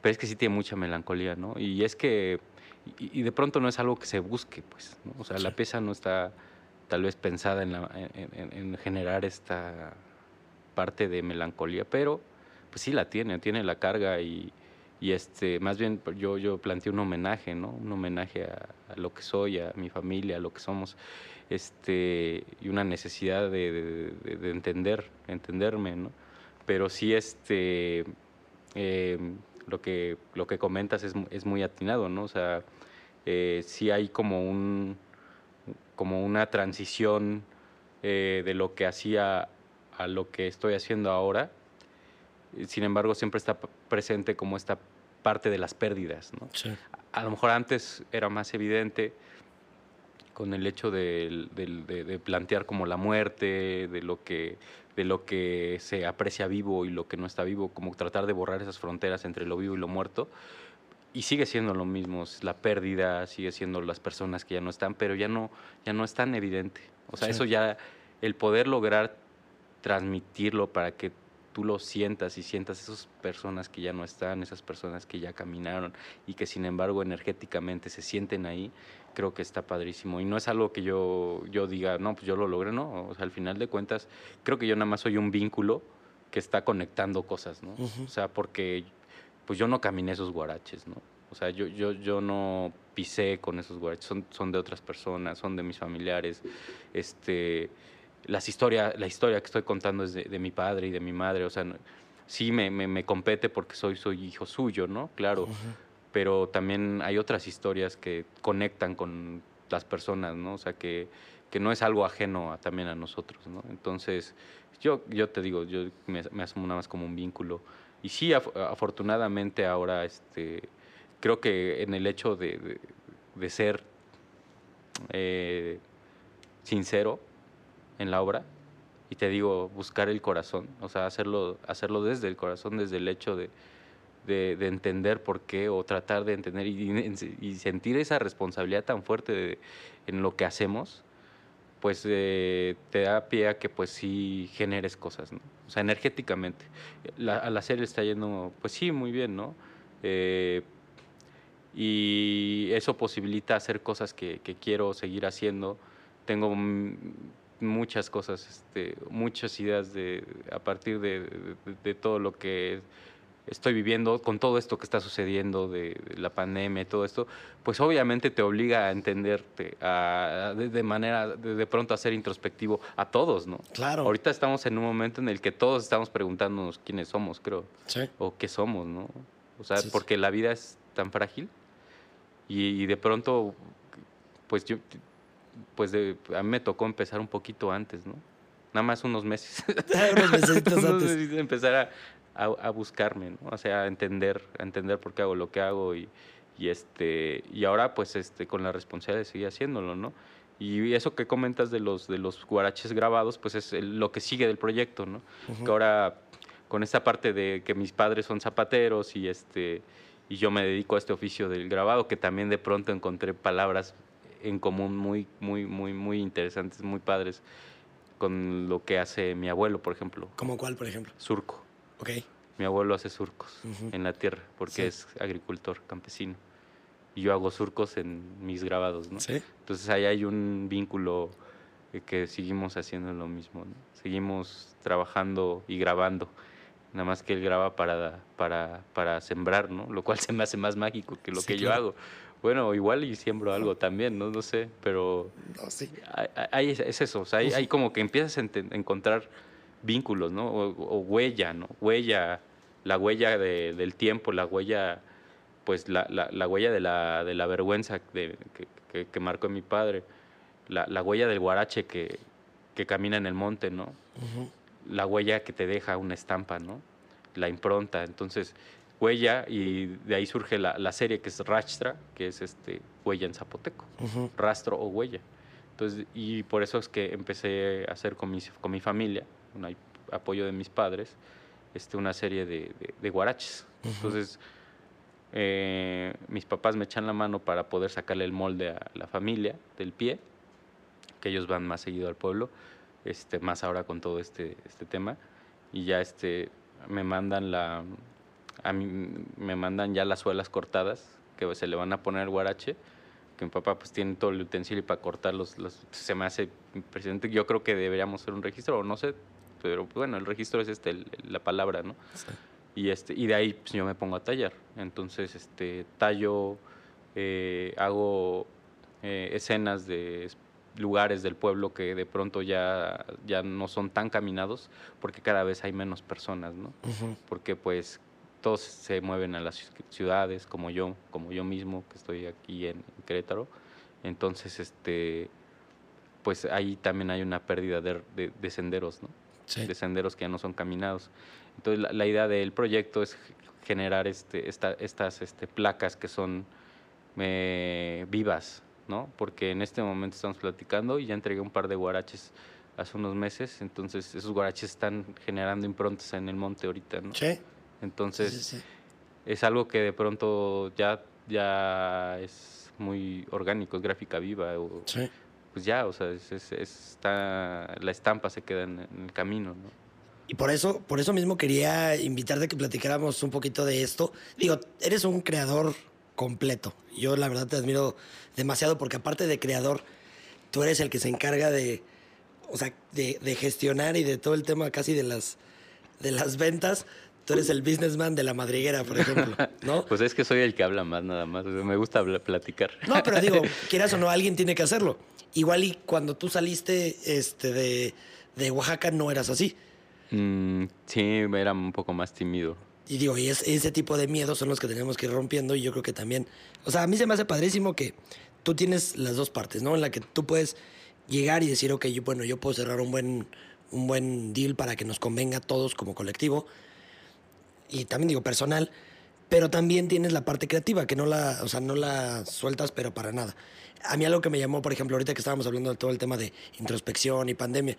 pero es que sí tiene mucha melancolía, ¿no? Y es que, y, de pronto no es algo que se busque, pues, ¿no? O sea, la pieza no está tal vez pensada en, la, en, en generar esta parte de melancolía, pero pues sí la tiene, tiene la carga y, y este, más bien pues, yo, yo planteé un homenaje, ¿no? Un homenaje a, lo que soy, a mi familia, a lo que somos, este, y una necesidad de, entender, entenderme, ¿no? Pero sí, este, eh, lo, que, lo que comentas es, es muy atinado, ¿no? O sea, eh, sí hay como un, como una transición eh, de lo que hacía a lo que estoy haciendo ahora, sin embargo siempre está presente como esta parte de las pérdidas. ¿no? A, lo mejor antes era más evidente con el hecho de, plantear como la muerte, de lo, que, de lo que se aprecia vivo y lo que no está vivo, como tratar de borrar esas fronteras entre lo vivo y lo muerto. Y sigue siendo lo mismo, la pérdida, sigue siendo las personas que ya no están, pero ya no, ya no es tan evidente. O sea, eso ya, el poder lograr transmitirlo para que tú lo sientas y sientas esas personas que ya no están, esas personas que ya caminaron y que sin embargo energéticamente se sienten ahí, creo que está padrísimo. Y no es algo que yo, yo diga, no, pues yo lo logré, no. O sea, al final de cuentas, creo que yo nada más soy un vínculo que está conectando cosas, ¿no? O sea, porque pues yo no caminé esos guaraches, ¿no? O sea, yo, yo, yo no pisé con esos guaraches, son, son de otras personas, son de mis familiares, este las historia, la historia que estoy contando es de, mi padre y de mi madre, o sea, sí me, me, compete porque soy, soy hijo suyo, ¿no? Claro, pero también hay otras historias que conectan con las personas, ¿no? O sea, que, que no es algo ajeno también a nosotros, ¿no? Entonces, yo, yo te digo, yo me, asumo nada más como un vínculo. Y sí, afortunadamente ahora, este, creo que en el hecho de, de, ser eh, sincero en la obra, y te digo, buscar el corazón, o sea, hacerlo, hacerlo desde el corazón, desde el hecho de, de, entender por qué o tratar de entender y, sentir esa responsabilidad tan fuerte en lo que hacemos, pues eh, te da pie a que pues sí generes cosas, ¿no? O sea, energéticamente. La, hacer está yendo, pues sí, muy bien, ¿no? Eh, y eso posibilita hacer cosas que, quiero seguir haciendo. Tengo muchas cosas, este, muchas ideas de, a partir de, de todo lo que estoy viviendo, con todo esto que está sucediendo de, la pandemia y todo esto, pues obviamente te obliga a entenderte, a, de, manera, de, pronto a ser introspectivo a todos, ¿no? Claro. Ahorita estamos en un momento en el que todos estamos preguntándonos quiénes somos, creo. Sí. O qué somos, ¿no? O sea, porque la vida es tan frágil y, de pronto, pues yo, pues a mí me tocó empezar un poquito antes, ¿no? Nada más unos meses. unos meses antes. empezar a, a, buscarme, ¿no? O sea, a entender, a entender por qué hago lo que hago y, y, este, y ahora pues este, con la responsabilidad de seguir haciéndolo, ¿no? Y eso que comentas de los, de los guaraches grabados, pues es lo que sigue del proyecto, ¿no? Que ahora con esta parte de que mis padres son zapateros y, este, y yo me dedico a este oficio del grabado, que también de pronto encontré palabras en común muy, muy, muy, muy interesantes, muy padres con lo que hace mi abuelo, por ejemplo. ¿Como cuál, por ejemplo? Surco. Okay. Mi abuelo hace surcos en la tierra porque es agricultor, campesino. Y yo hago surcos en mis grabados, ¿no? Entonces ahí hay un vínculo que seguimos haciendo lo mismo, Seguimos trabajando y grabando. Nada más que él graba para, para, para sembrar, ¿no? Lo cual se me hace más mágico que lo que yo hago. Bueno, igual y siembro algo también, ¿no? No sé, pero... No, sí. Hay, es eso, o sea, hay, como que empiezas a encontrar vínculos, ¿no? O, huella, ¿no? Huella, la huella del tiempo, la huella, pues la, la, huella de la, de la vergüenza de, que, que, marcó mi padre, la, la, huella del guarache que, que camina en el monte, ¿no? La huella que te deja una estampa, ¿no? La impronta, entonces huella y de ahí surge la, la serie que es Rachtra, que es este huella en zapoteco, rastro o huella. Entonces, y por eso es que empecé a hacer con mi, con mi familia, un apoyo de mis padres, este, una serie de, de, guaraches. Entonces, eh, mis papás me echan la mano para poder sacarle el molde a la familia del pie, que ellos van más seguido al pueblo, este, más ahora con todo este, este tema, y ya este, me mandan la, a mí, me mandan ya las suelas cortadas que se le van a poner al guarache que mi papá pues tiene todo el utensilio para cortar los, se me hace impresionante. Yo creo que deberíamos hacer un registro, o no sé, pero bueno, el registro es este, la palabra, ¿no? Y, este, y de ahí pues, yo me pongo a tallar. Entonces, este, tallo, eh, hago eh, escenas de lugares del pueblo que de pronto ya, ya no son tan caminados, porque cada vez hay menos personas, ¿no? Porque pues todos se mueven a las ciudades, como yo, como yo mismo, que estoy aquí en, Querétaro. Entonces, este, pues ahí también hay una pérdida de, de, senderos, ¿no? De senderos que ya no son caminados. Entonces, la, idea del proyecto es generar este, esta, estas este, placas que son eh, vivas, ¿no? Porque en este momento estamos platicando y ya entregué un par de guaraches hace unos meses, entonces esos guaraches están generando improntas en el monte ahorita, ¿no? Sí. Entonces, es algo que de pronto ya, ya es muy orgánico, es gráfica viva. Pues ya, o sea, está, la estampa se queda en, el camino, ¿no? Y por eso, por eso mismo quería invitarte a que platicáramos un poquito de esto. Digo, eres un creador completo. Yo la verdad te admiro demasiado porque aparte de creador, tú eres el que se encarga de, o sea, de, de gestionar y de todo el tema casi de las, de las ventas Tú eres el businessman de la madriguera, por ejemplo, ¿no? Pues es que soy el que habla más, nada más. Me gusta platicar. No, pero digo, quieras o no, alguien tiene que hacerlo. Igual y cuando tú saliste este, de, de Oaxaca no eras así. Mm, sí, era un poco más tímido. Y digo, y ese tipo de miedos son los que tenemos que ir rompiendo y yo creo que también, o sea, a mí se me hace padrísimo que tú tienes las dos partes, ¿no? En la que tú puedes llegar y decir, ok, yo, bueno, yo puedo cerrar un buen, un buen deal para que nos convenga a todos como colectivo, y también digo personal, pero también tienes la parte creativa, que no la, o sea, no la sueltas, pero para nada. A mí algo que me llamó, por ejemplo, ahorita que estábamos hablando de todo el tema de introspección y pandemia,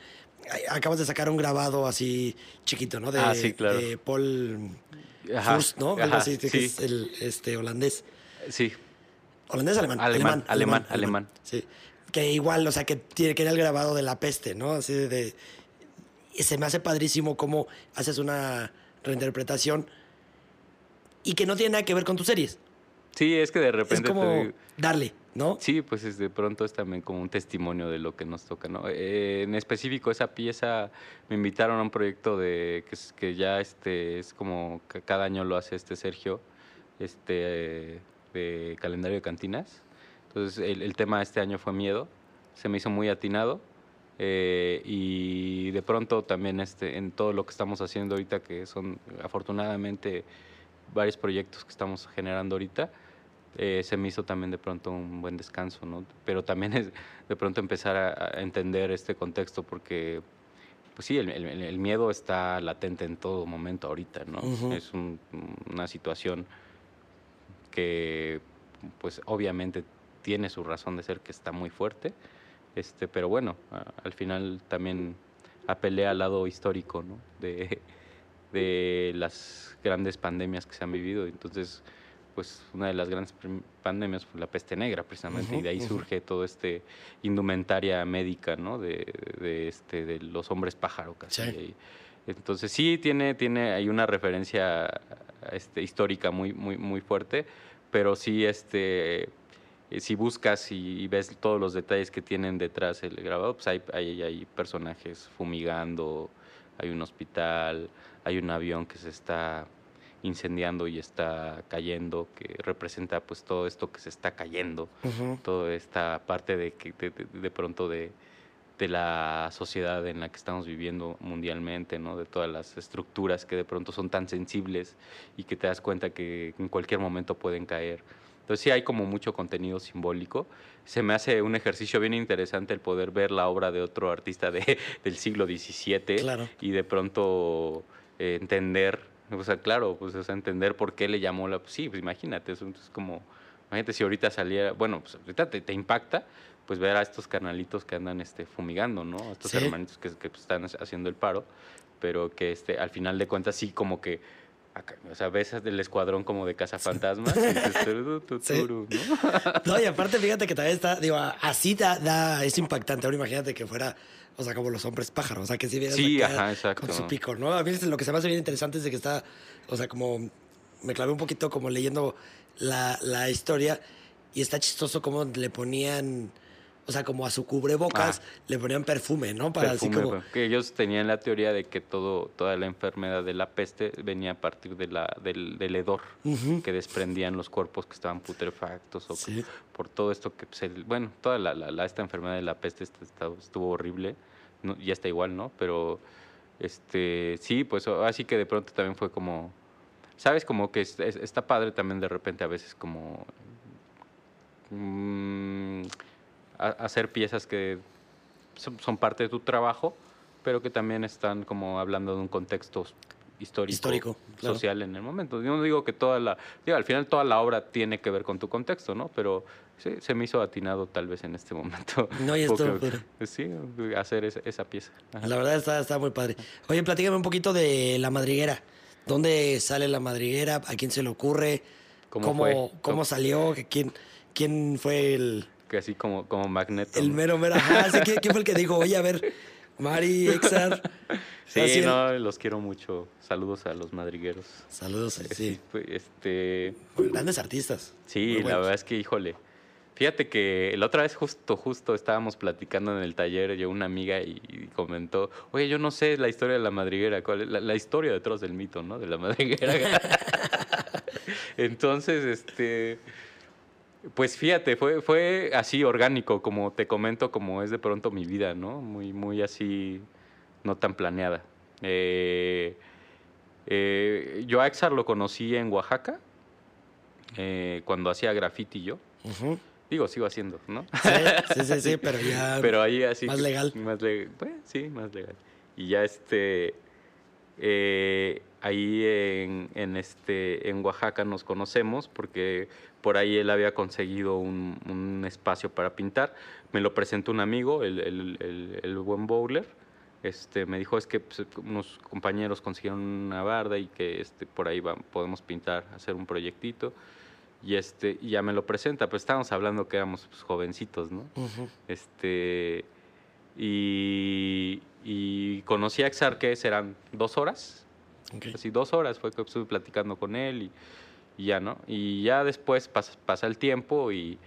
acabas de sacar un grabado así chiquito, ¿no? De, ah, sí, claro. de Paul Furst, ¿no? Algo así, que es el este, holandés. Sí. ¿Holandés alemán? Alemán, alemán, alemán. Sí. Que igual, o sea, que tiene que era el grabado de la peste, ¿no? Así de, se me hace padrísimo cómo haces una reinterpretación y que no tiene nada que ver con tus series. Sí, es que de repente... Es como darle, ¿no? Sí, pues es de pronto es también como un testimonio de lo que nos toca, ¿no? Eh, en específico, esa pieza me invitaron a un proyecto de que, que ya este, es como que cada año lo hace este Sergio, este, de calendario de cantinas. Entonces, el, el tema este año fue miedo. Se me hizo muy atinado. Eh, y de pronto también este, en todo lo que estamos haciendo ahorita, que son afortunadamente varios proyectos que estamos generando ahorita, eh, se me hizo también de pronto un buen descanso, ¿no? Pero también es de pronto empezar a, entender este contexto porque, pues sí, el, miedo está latente en todo momento ahorita, ¿no? Es una situación que, pues obviamente tiene su razón de ser que está muy fuerte, este, pero bueno, al final también apelé al lado histórico, ¿no? De, de las grandes pandemias que se han vivido, entonces pues una de las grandes pandemias fue la peste negra precisamente y de ahí surge todo este indumentaria médica no de, de, este de los hombres pájaro casi entonces sí tiene tiene hay una referencia este, histórica muy muy muy fuerte pero sí este si buscas y, ves todos los detalles que tienen detrás el grabado pues hay, hay, hay personajes fumigando hay un hospital hay un avión que se está incendiando y está cayendo, que representa pues todo esto que se está cayendo, toda esta parte de que de, pronto de, de, la sociedad en la que estamos viviendo mundialmente, ¿no? de todas las estructuras que de pronto son tan sensibles y que te das cuenta que en cualquier momento pueden caer. Entonces sí hay como mucho contenido simbólico. Se me hace un ejercicio bien interesante el poder ver la obra de otro artista de, del siglo XVII y de pronto eh, entender o sea, claro, pues, o sea, entender por qué le llamó la... Pues, sí, pues imagínate, es como... Imagínate si ahorita saliera... Bueno, pues ahorita te, impacta, pues ver a estos carnalitos que andan este, fumigando, ¿no? A estos hermanitos que, que, están haciendo el paro, pero que este, al final de cuentas sí como que... o sea, ves del escuadrón como de cazafantasmas. Y ¿no? ¿no? y aparte, fíjate que también está, digo, así da, da, es impactante. Ahora imagínate que fuera o sea, como los hombres pájaros, o sea, que si vienes sí, ajá, exacto. con su pico, ¿no? A mí lo que se me hace bien interesante es de que está, o sea, como me clavé un poquito como leyendo la, la historia y está chistoso como le ponían, o sea, como a su cubrebocas ah. le ponían perfume, ¿no? Para así como... Que ellos tenían la teoría de que todo, toda la enfermedad de la peste venía a partir de la, del, del hedor que desprendían los cuerpos que estaban putrefactos o por todo esto que, pues, bueno, toda la, la, esta enfermedad de la peste estuvo horrible, no, ya está igual, ¿no? Pero, este, sí, pues así que de pronto también fue como, ¿sabes? Como que está padre también de repente a veces como... Mmm, hacer piezas que son, parte de tu trabajo, pero que también están como hablando de un contexto histórico, social en el momento. Yo no digo que toda la, digo, al final toda la obra tiene que ver con tu contexto, ¿no? Pero sí, se me hizo atinado tal vez en este momento. No, y esto, Sí, hacer esa, pieza. La verdad está, está muy padre. Oye, platícame un poquito de La Madriguera. ¿Dónde sale La Madriguera? ¿A quién se le ocurre? ¿Cómo, ¿Cómo, salió? ¿Quién, ¿Quién fue el, que así como, como magneto. El mero mero, ajá. ¿quién, fue el que dijo, oye, a ver, Mari, Exar? Sí, no, los quiero mucho. Saludos a los madrigueros. Saludos, sí. este... Grandes artistas. Sí, la verdad es que, híjole. Fíjate que la otra vez justo, justo estábamos platicando en el taller, yo una amiga y, comentó, oye, yo no sé la historia de la madriguera, cuál es la, la historia detrás del mito, ¿no? De la madriguera. Entonces, este, pues fíjate, fue, fue así orgánico, como te comento, como es de pronto mi vida, ¿no? Muy, muy así, no tan planeada. Eh, eh, yo a Exar lo conocí en Oaxaca, eh, cuando hacía graffiti yo. Digo, sigo haciendo, ¿no? Sí, sí, sí, pero ya pero ahí así más legal. Más legal, pues, sí, más legal. Y ya este, ahí en, en, este, en Oaxaca nos conocemos porque por ahí él había conseguido un, un espacio para pintar. Me lo presentó un amigo, el, el, el, buen Bowler. Este, me dijo es que pues, unos compañeros consiguieron una barda y que este, por ahí va, podemos pintar, hacer un proyectito. Y, este, y ya me lo presenta, pues estábamos hablando que éramos pues, jovencitos, ¿no? este, y, y conocí a Exarque, eran dos horas. Así dos horas fue que estuve platicando con él y, y ya, ¿no? Y ya después pasa, pasa, el tiempo y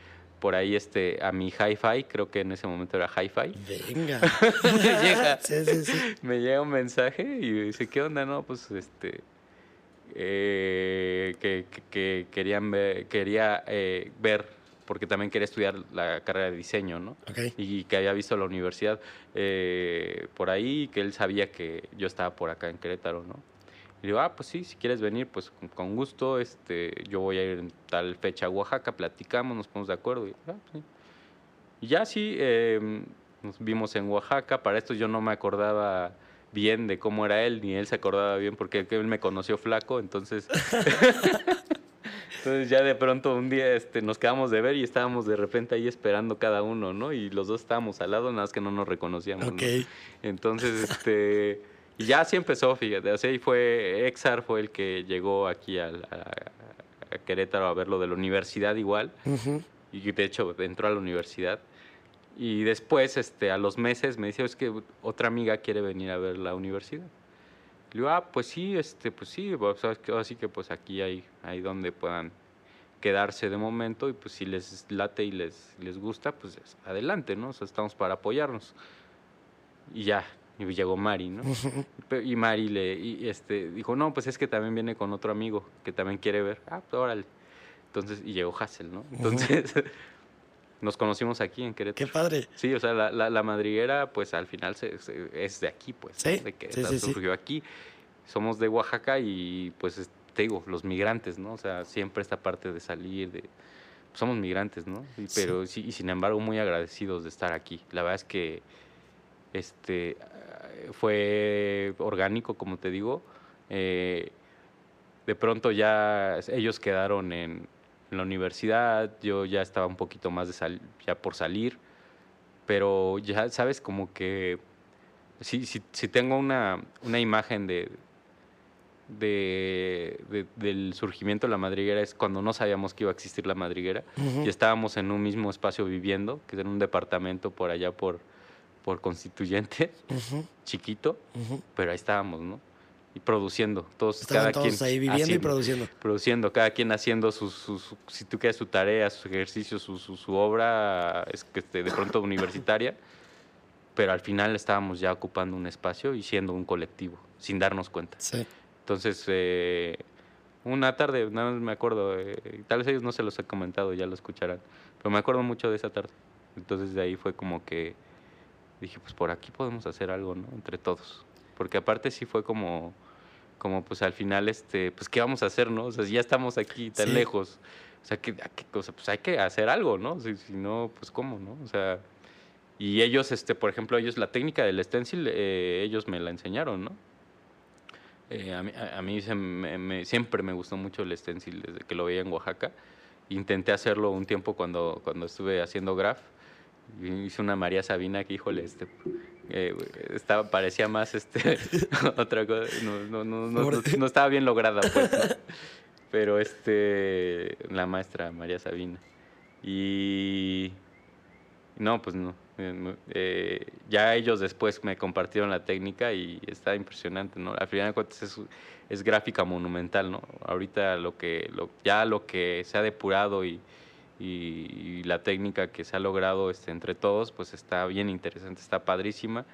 por ahí este, a mi hi-fi, creo que en ese momento era hi-fi. Venga. me, llega, sí, sí, sí. me llega un mensaje y dice, ¿qué onda? No, pues este... Eh, que, que, que, querían ver, quería eh, ver porque también quería estudiar la carrera de diseño, ¿no? Okay. Y que había visto la universidad eh, por ahí, que él sabía que yo estaba por acá en Querétaro, ¿no? Y digo, ah, pues sí, si quieres venir, pues con gusto, este, yo voy a ir en tal fecha a Oaxaca, platicamos, nos ponemos de acuerdo. Y, ah, sí. y ya sí, eh, nos vimos en Oaxaca, para esto yo no me acordaba bien de cómo era él, ni él se acordaba bien porque él me conoció flaco, entonces... Entonces ya de pronto un día este, nos quedamos de ver y estábamos de repente ahí esperando cada uno, ¿no? Y los dos estábamos al lado, nada más que no nos reconocíamos. Ok. ¿no? Entonces, este... Y ya así empezó, fíjate. Así fue, Exar fue el que llegó aquí a, a, a Querétaro a ver lo de la universidad igual. Uh -huh. Y de hecho entró a la universidad. Y después, este, a los meses, me dice, es que otra amiga quiere venir a ver la universidad. Le digo, ah, pues sí, este, pues sí, pues, así que pues aquí hay, hay donde puedan quedarse de momento y pues si les late y les, les gusta, pues adelante, ¿no? O sea, estamos para apoyarnos. Y ya, y llegó Mari, ¿no? y Mari le y este, dijo, no, pues es que también viene con otro amigo que también quiere ver. Ah, pues órale. Entonces, y llegó Hassel, ¿no? Entonces, nos conocimos aquí en Querétaro. Qué padre. Sí, o sea, la, la, la madriguera, pues al final se, se, es de aquí, pues. Sí, de que sí, sí, surgió aquí. Somos de Oaxaca y pues te digo, los migrantes, ¿no? O sea, siempre esta parte de salir, de somos migrantes, ¿no? Y, pero sí. y sin embargo muy agradecidos de estar aquí. La verdad es que este fue orgánico, como te digo. Eh, de pronto ya ellos quedaron en, en, la universidad, yo ya estaba un poquito más de sal, ya por salir, pero ya sabes como que si, si, si tengo una, una imagen de, de, de, del surgimiento de la madriguera es cuando no sabíamos que iba a existir la madriguera Uh -huh. y estábamos en un mismo espacio viviendo, que era un departamento por allá por, por constituyente, Uh -huh. chiquito, Uh -huh. pero ahí estábamos, ¿no? Y produciendo, todos, Estaban cada todos quien ahí viviendo y haciendo, produciendo. produciendo, cada quien haciendo sus, sus, sus- si tú quieres, su tarea, sus ejercicios, su, su, su obra, es que este, de pronto universitaria, pero al final estábamos ya ocupando un espacio y siendo un colectivo, sin darnos cuenta. Sí. Entonces, eh, una tarde, nada más me acuerdo, eh, tal vez ellos no se los he comentado, ya lo escucharán, pero me acuerdo mucho de esa tarde. Entonces de ahí fue como que dije, pues por aquí podemos hacer algo, ¿no? Entre todos. Porque aparte sí fue como, como pues al final, este, pues qué vamos a hacer, ¿no? O sea, si ya estamos aquí tan Sí. lejos, o sea, ¿qué, qué cosa? Pues hay que hacer algo, ¿no? Si, si no, pues cómo, ¿no? O sea, y ellos, este, por ejemplo, ellos la técnica del stencil, eh, ellos me la enseñaron, ¿no? Eh, a mí, a, mí se me, me, siempre me gustó mucho el stencil desde que lo veía en Oaxaca. Intenté hacerlo un tiempo cuando, cuando estuve haciendo graph. Hice una María Sabina que, híjole, este, eh, estaba, parecía más este, otra cosa. No, no, no, no, estaba bien lograda, pues. Pero este, la maestra María Sabina. Y no, pues no. Eh, ya ellos después me compartieron la técnica y está impresionante, ¿no? Al final de cuentas es, es gráfica monumental, ¿no? Ahorita lo que, lo, ya lo que se ha depurado y, y, y, la técnica que se ha logrado este, entre todos, pues está bien interesante, está padrísima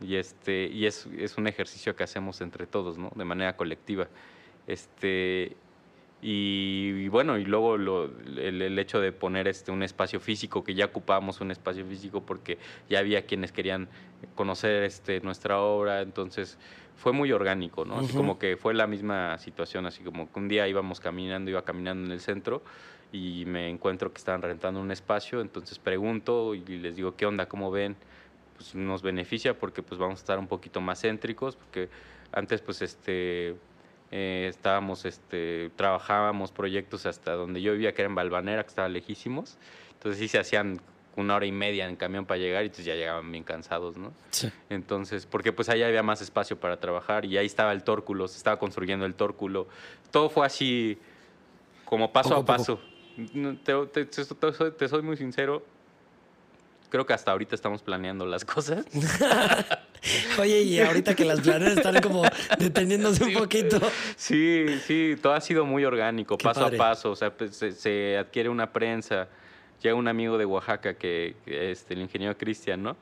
y, este, y es, es un ejercicio que hacemos entre todos, ¿no? De manera colectiva. Este, y, y, bueno, y luego lo, el, el, hecho de poner este, un espacio físico, que ya ocupábamos un espacio físico porque ya había quienes querían conocer este, nuestra obra, entonces fue muy orgánico, ¿no? Así uh -huh. como que fue la misma situación, así como que un día íbamos caminando, iba caminando en el centro y me encuentro que estaban rentando un espacio, entonces pregunto y les digo, ¿qué onda? ¿Cómo ven? Pues nos beneficia porque pues vamos a estar un poquito más céntricos, porque antes pues este eh, estábamos, este, trabajábamos proyectos hasta donde yo vivía, que era en Balvanera, que estaba lejísimos. Entonces sí se hacían una hora y media en camión para llegar y entonces ya llegaban bien cansados, ¿no? Sí. Entonces, porque pues allá había más espacio para trabajar y ahí estaba el tórculo, se estaba construyendo el tórculo. Todo fue así como paso Poco a a poco. Te, te- te- soy- te soy muy sincero, creo que hasta ahorita estamos planeando las cosas. Oye, y ahorita que las planeras están como deteniéndose un poquito. Sí, sí, todo ha sido muy orgánico, Qué paso padre. a paso. O sea, pues, se, se adquiere una prensa. Llega un amigo de Oaxaca, que, que, este, el ingeniero Cristian, ¿no?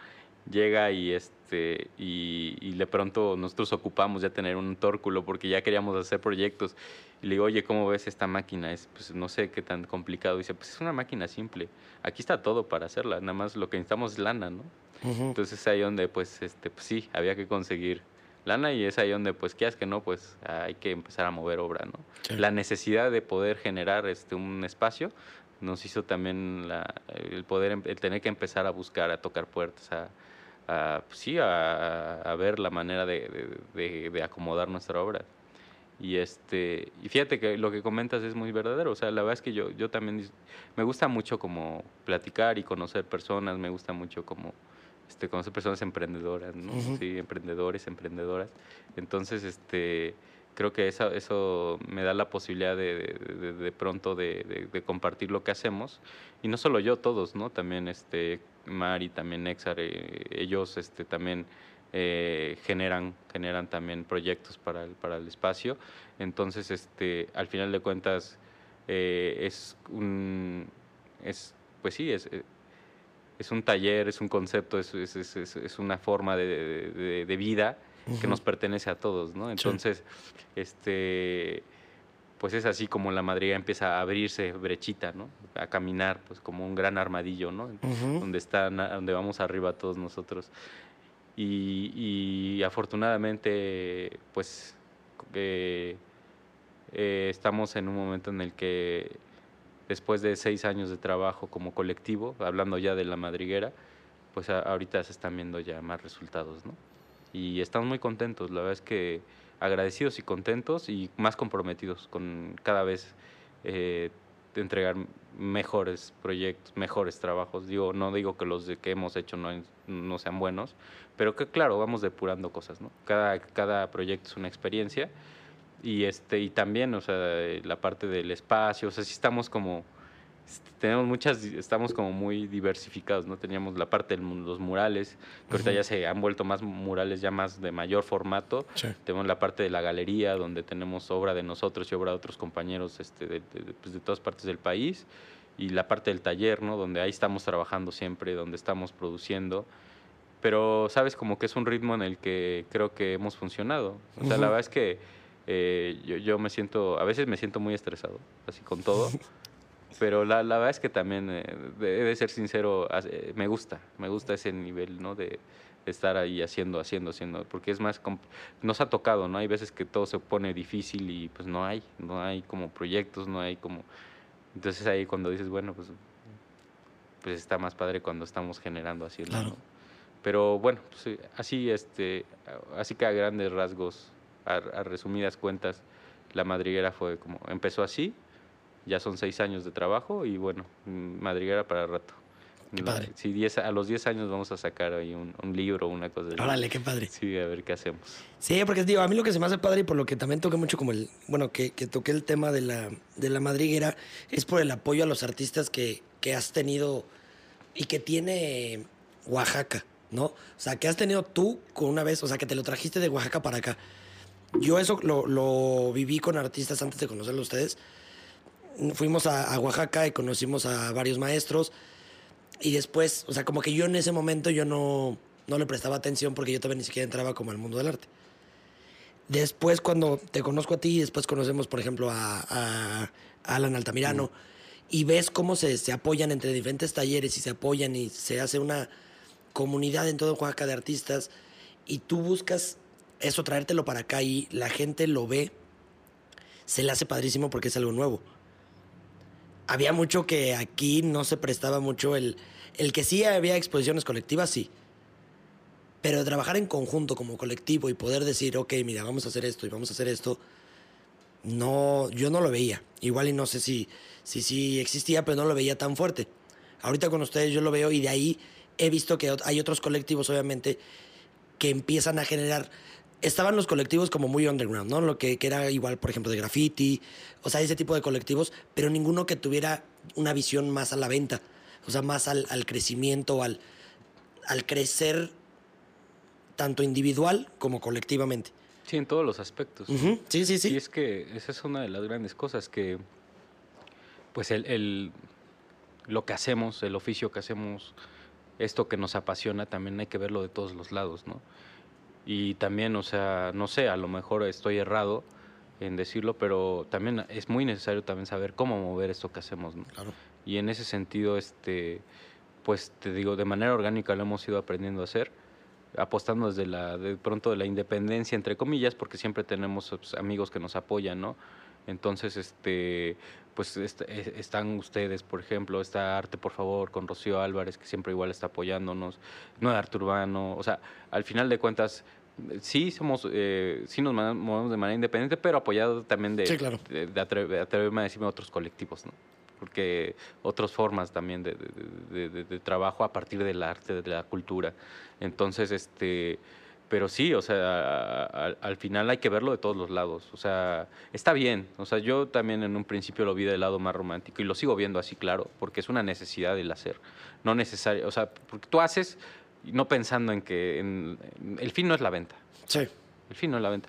Llega y, este, y, y de pronto nosotros ocupamos ya tener un tórculo porque ya queríamos hacer proyectos. Y le digo, oye, ¿cómo ves esta máquina? Es, pues no sé qué tan complicado. dice, pues es una máquina simple. Aquí está todo para hacerla. Nada más lo que necesitamos es lana, ¿no? Ujú. Entonces es ahí donde, pues, este, pues sí, había que conseguir lana y es ahí donde, pues, quieras que no, pues hay que empezar a mover obra, ¿no? Sí. La necesidad de poder generar este, un espacio nos hizo también la- el poder, el tener que empezar a buscar, a tocar puertas, a, a, pues, sí, a, a ver la manera de, de- de- acomodar nuestra obra. Y este y fíjate que lo que comentas es muy verdadero, o sea, la verdad es que yo yo también me gusta mucho como platicar y conocer personas, me gusta mucho como este conocer personas emprendedoras, ¿no? Ujú. Sí, emprendedores, emprendedoras. Entonces, este creo que eso, eso me da la posibilidad de, de- pronto de, compartir lo que hacemos y no solo yo, todos, ¿no? También este Mari, también Nexar, eh, ellos este también eh, generan, generan también proyectos para el, para el espacio. Entonces, este, al final de cuentas, eh, es un, es, pues sí, es, es un taller, es un concepto, es, es, es- una forma de, de- que nos pertenece a todos, ¿no? Entonces, este, pues es así como la madriga empieza a abrirse brechita, ¿no? A caminar, pues como un gran armadillo, ¿no? Donde están, donde vamos arriba todos nosotros. Y, y afortunadamente, pues, eh, eh, estamos en un momento en el que después de seis años de trabajo como colectivo, hablando ya de la madriguera, pues a- ahorita se están viendo ya más resultados, ¿no? Y estamos muy contentos, la verdad es que agradecidos y contentos y más comprometidos con cada vez eh, entregar mejores proyectos, mejores trabajos. Digo, no digo que los que hemos hecho no, no sean buenos, pero que claro, vamos depurando cosas, ¿no? Cada, cada proyecto es una experiencia y este y también, o sea, la parte del espacio, o sea, sí estamos como tenemos muchas estamos como muy diversificados, ¿no? Teníamos la parte de los murales, que ahorita ya se han vuelto más murales ya más de mayor formato. Sí. Tenemos la parte de la galería, donde tenemos obra de nosotros y obra de otros compañeros este, de, pues, de todas partes del país. Y la parte del taller, ¿no? Donde ahí estamos trabajando siempre, donde estamos produciendo. Pero, ¿sabes? Como que es un ritmo en el que creo que hemos funcionado. O sea, la verdad es que eh, yo, yo me siento, a veces me siento muy estresado, así con todo. Pero la, la verdad es que también, eh, de, ser sincero, eh, me gusta, me gusta ese nivel, ¿no? De, de estar ahí haciendo, haciendo, haciendo, porque es más, nos ha tocado, ¿no? Hay veces que todo se pone difícil y pues no hay, no hay como proyectos, no hay como... Entonces ahí cuando dices, bueno, pues, pues está más padre cuando estamos generando, haciendo, Claro. ¿no? Pero bueno, pues, eh, así, este, así que a grandes rasgos, a, a resumidas cuentas, la madriguera fue como, empezó así, ya son seis años de trabajo y bueno, madriguera para rato. Qué padre. sí, diez- a los 10 años vamos a sacar ahí un, un libro, una cosa así. Órale, qué padre. Sí, a ver qué hacemos. Sí, porque digo, a mí lo que se me hace padre y por lo que también toqué mucho como el, bueno, que, que toqué el tema de la, de la madriguera, es por el apoyo a los artistas que, que has tenido y que tiene Oaxaca, ¿no? O sea, que has tenido tú con una vez, o sea, que te lo trajiste de Oaxaca para acá. Yo eso lo, lo viví con artistas antes de conocerlo a ustedes. Fuimos a, Oaxaca y conocimos a varios maestros. Y después, o sea, como que yo en ese momento yo no, no le prestaba atención porque yo todavía ni siquiera entraba como al mundo del arte. Después, cuando te conozco a ti, después conocemos, por ejemplo, a, a Alan Altamirano, y ves cómo se, se apoyan entre diferentes talleres y se apoyan y se hace una comunidad en todo Oaxaca de artistas, y tú buscas eso, traértelo para acá y la gente lo ve, se le hace padrísimo porque es algo nuevo. Había mucho que aquí no se prestaba mucho el, el que sí había exposiciones colectivas, sí. Pero trabajar en conjunto como colectivo y poder decir, ok, mira, vamos a hacer esto y vamos a hacer esto, no, yo no lo veía. Igual y no sé si, si, si existía, pero no lo veía tan fuerte. Ahorita con ustedes yo lo veo y de ahí he visto que hay otros colectivos, obviamente, que empiezan a generar estaban los colectivos como muy underground, ¿no? Lo que, que, era igual, por ejemplo, de graffiti, o sea, ese tipo de colectivos, pero ninguno que tuviera una visión más a la venta, o sea, más al, al crecimiento, al, al crecer tanto individual como colectivamente. Sí, en todos los aspectos. Sí, sí, sí. Y es que esa es una de las grandes cosas que, pues, el, el, lo que hacemos, el oficio que hacemos, esto que nos apasiona, también hay que verlo de todos los lados, ¿no? Y también, o sea, no sé, a lo mejor estoy errado en decirlo, pero también es muy necesario también saber cómo mover esto que hacemos, ¿no? Claro. Y en ese sentido, este, pues te digo, de manera orgánica lo hemos ido aprendiendo a hacer, apostando desde la, de pronto de la independencia, entre comillas, porque siempre tenemos pues, amigos que nos apoyan, ¿no? Entonces, este, pues est están ustedes, por ejemplo, está Arte, por favor, con Rocío Álvarez, que siempre igual está apoyándonos, no Arte Urbano, o sea, al final de cuentas, sí somos, eh, sí nos movemos de manera independiente, pero apoyado también de, sí, claro. de, de, atrever, de, atreverme a decirme otros colectivos, ¿no? Porque otras formas también de, de, trabajo a partir del arte, de la cultura. Entonces, este, pero sí, o sea, al, al, final hay que verlo de todos los lados. O sea, está bien. O sea, yo también en un principio lo vi del lado más romántico y lo sigo viendo así, claro, porque es una necesidad el hacer. No necesario, o sea, porque tú haces no pensando en que en, el fin no es la venta. Sí. El fin no es la venta.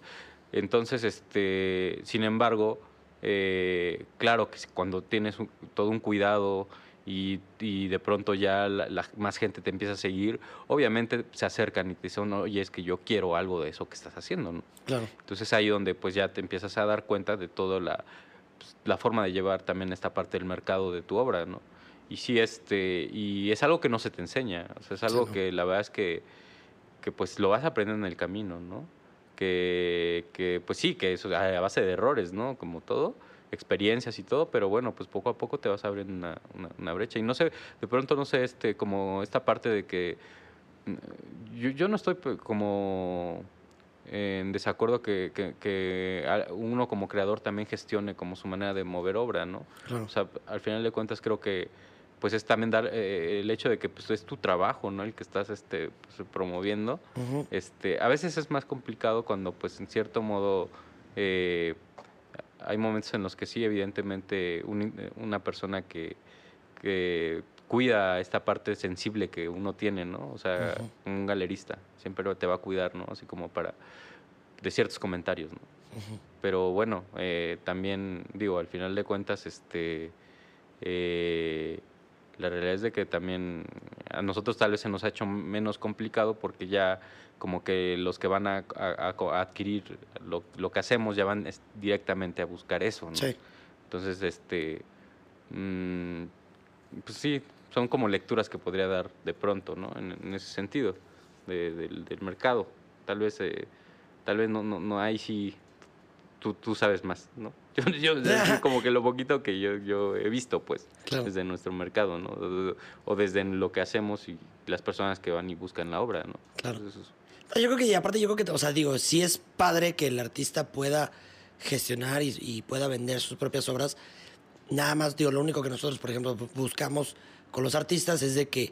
Entonces, este, sin embargo, eh, claro que cuando tienes un, todo un cuidado y, y, de pronto ya la, la, más gente te empieza a seguir, obviamente se acercan y te dicen, oye, es que yo quiero algo de eso que estás haciendo, ¿no? Claro. Entonces ahí donde pues ya te empiezas a dar cuenta de toda la, pues, la forma de llevar también esta parte del mercado de tu obra, ¿no? Y sí, este, y es algo que no se te enseña, o sea, es algo sí, no. que la verdad es que, que pues lo vas aprendiendo en el camino, ¿no? Que, que pues sí, que eso a base de errores, ¿no? Como todo, experiencias y todo, pero bueno, pues poco a poco te vas abriendo una, una, una brecha. Y no sé, de pronto no sé, este, como esta parte de que yo, yo no estoy como en desacuerdo que, que, que, uno como creador también gestione como su manera de mover obra, ¿no? Claro. O sea, al final de cuentas creo que pues es también dar eh, el hecho de que pues es tu trabajo, ¿no? El que estás este pues, promoviendo. Uh -huh. Este, a veces es más complicado cuando pues en cierto modo eh, hay momentos en los que sí, evidentemente, un, una persona que, que cuida esta parte sensible que uno tiene, ¿no? O sea, uh -huh. un galerista siempre te va a cuidar, ¿no? Así como para de ciertos comentarios, ¿no? Uh -huh. Pero bueno, eh, también digo, al final de cuentas, este, eh, la realidad es de que también a nosotros tal vez se nos ha hecho menos complicado porque ya como que los que van a, a, a adquirir lo, lo, que hacemos ya van directamente a buscar eso, ¿no? Sí. Entonces, este, mmm, pues sí, son como lecturas que podría dar de pronto, ¿no? En, en ese sentido, de, de, del mercado. Tal vez, eh, tal vez no, no, no hay sí, tú, tú sabes más, ¿no? Yo, yo como que lo poquito que yo, yo he visto, pues, claro. desde nuestro mercado, ¿no? O desde lo que hacemos y las personas que van y buscan la obra, ¿no? Claro. Entonces, yo creo que, y aparte, yo creo que, o sea, digo, sí es padre que el artista pueda gestionar y, y pueda vender sus propias obras. Nada más, digo, lo único que nosotros, por ejemplo, buscamos con los artistas es de que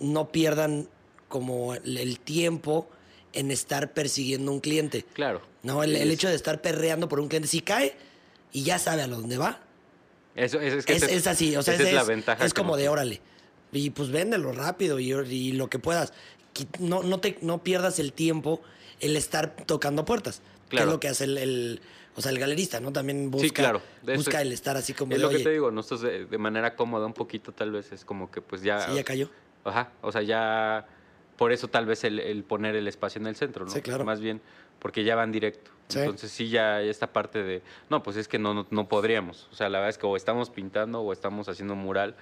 no pierdan como el, el tiempo en estar persiguiendo un cliente. Claro. No, el, el, hecho de estar perreando por un cliente, si cae y ya sabe a dónde va. Eso, es, es, que es, es, es así, o sea, esa es, es, la ventaja. Es como de órale. Y pues véndelo rápido y, y lo que puedas. No, no, te, no pierdas el tiempo el estar tocando puertas. Claro. Que es lo que hace el, el o sea, el galerista, ¿no? También busca, sí, claro. busca el estar así como es de, lo que Oye, te digo, nosotros de, de, manera cómoda un poquito tal vez es como que pues ya... Sí, ya cayó. Ajá, o sea, ya... Por eso tal vez el, el poner el espacio en el centro, ¿no? Sí, claro. Más bien porque ya van directo. Sí. Entonces sí ya esta parte de... No, pues es que no, no, no podríamos. O sea, la verdad es que o estamos pintando o estamos haciendo un mural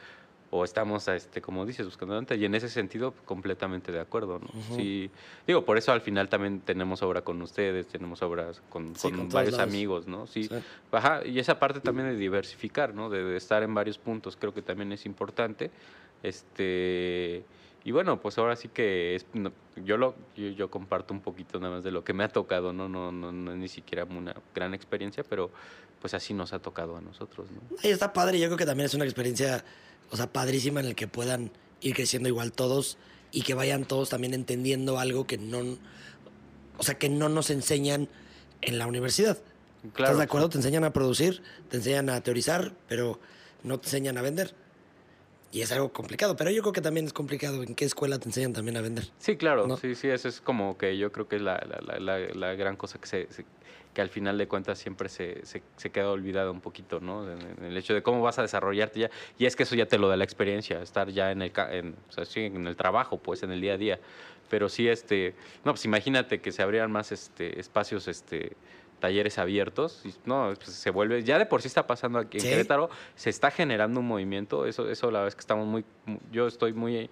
o estamos, este, como dices, buscando antes. Y en ese sentido, completamente de acuerdo, ¿no? Uh -huh. Sí, digo, por eso al final también tenemos obra con ustedes, tenemos obras con, sí, con, con varios amigos, ¿no? Sí. sí. Ajá, y esa parte también de diversificar, ¿no? De, de, estar en varios puntos, creo que también es importante. Este, y bueno, pues ahora sí que es, yo lo yo, comparto un poquito nada más de lo que me ha tocado, ¿no? No, no, no es ni siquiera una gran experiencia, pero pues así nos ha tocado a nosotros, ¿no? Y está padre, yo creo que también es una experiencia, o sea, padrísima en el que puedan ir creciendo igual todos y que vayan todos también entendiendo algo que no, o sea, que no nos enseñan en la universidad. ¿Estás de acuerdo? Te enseñan a producir, te enseñan a teorizar, pero no te enseñan a vender. Y es algo complicado, pero yo creo que también es complicado en qué escuela te enseñan también a vender. Sí, claro, sí, sí, eso es como que yo creo que es la, la, la, gran cosa que, se, que al final de cuentas siempre se, se, queda olvidada un poquito, ¿no? En, el hecho de cómo vas a desarrollarte ya, y es que eso ya te lo da la experiencia, estar ya en el, en, o sea, sí, en el trabajo, pues, en el día a día. Pero sí, este, no, pues imagínate que se abrieran más este, espacios, este, talleres abiertos, no, pues se vuelve, ya de por sí está pasando aquí en Querétaro, se está generando un movimiento, eso, eso la verdad es que estamos muy, yo estoy muy,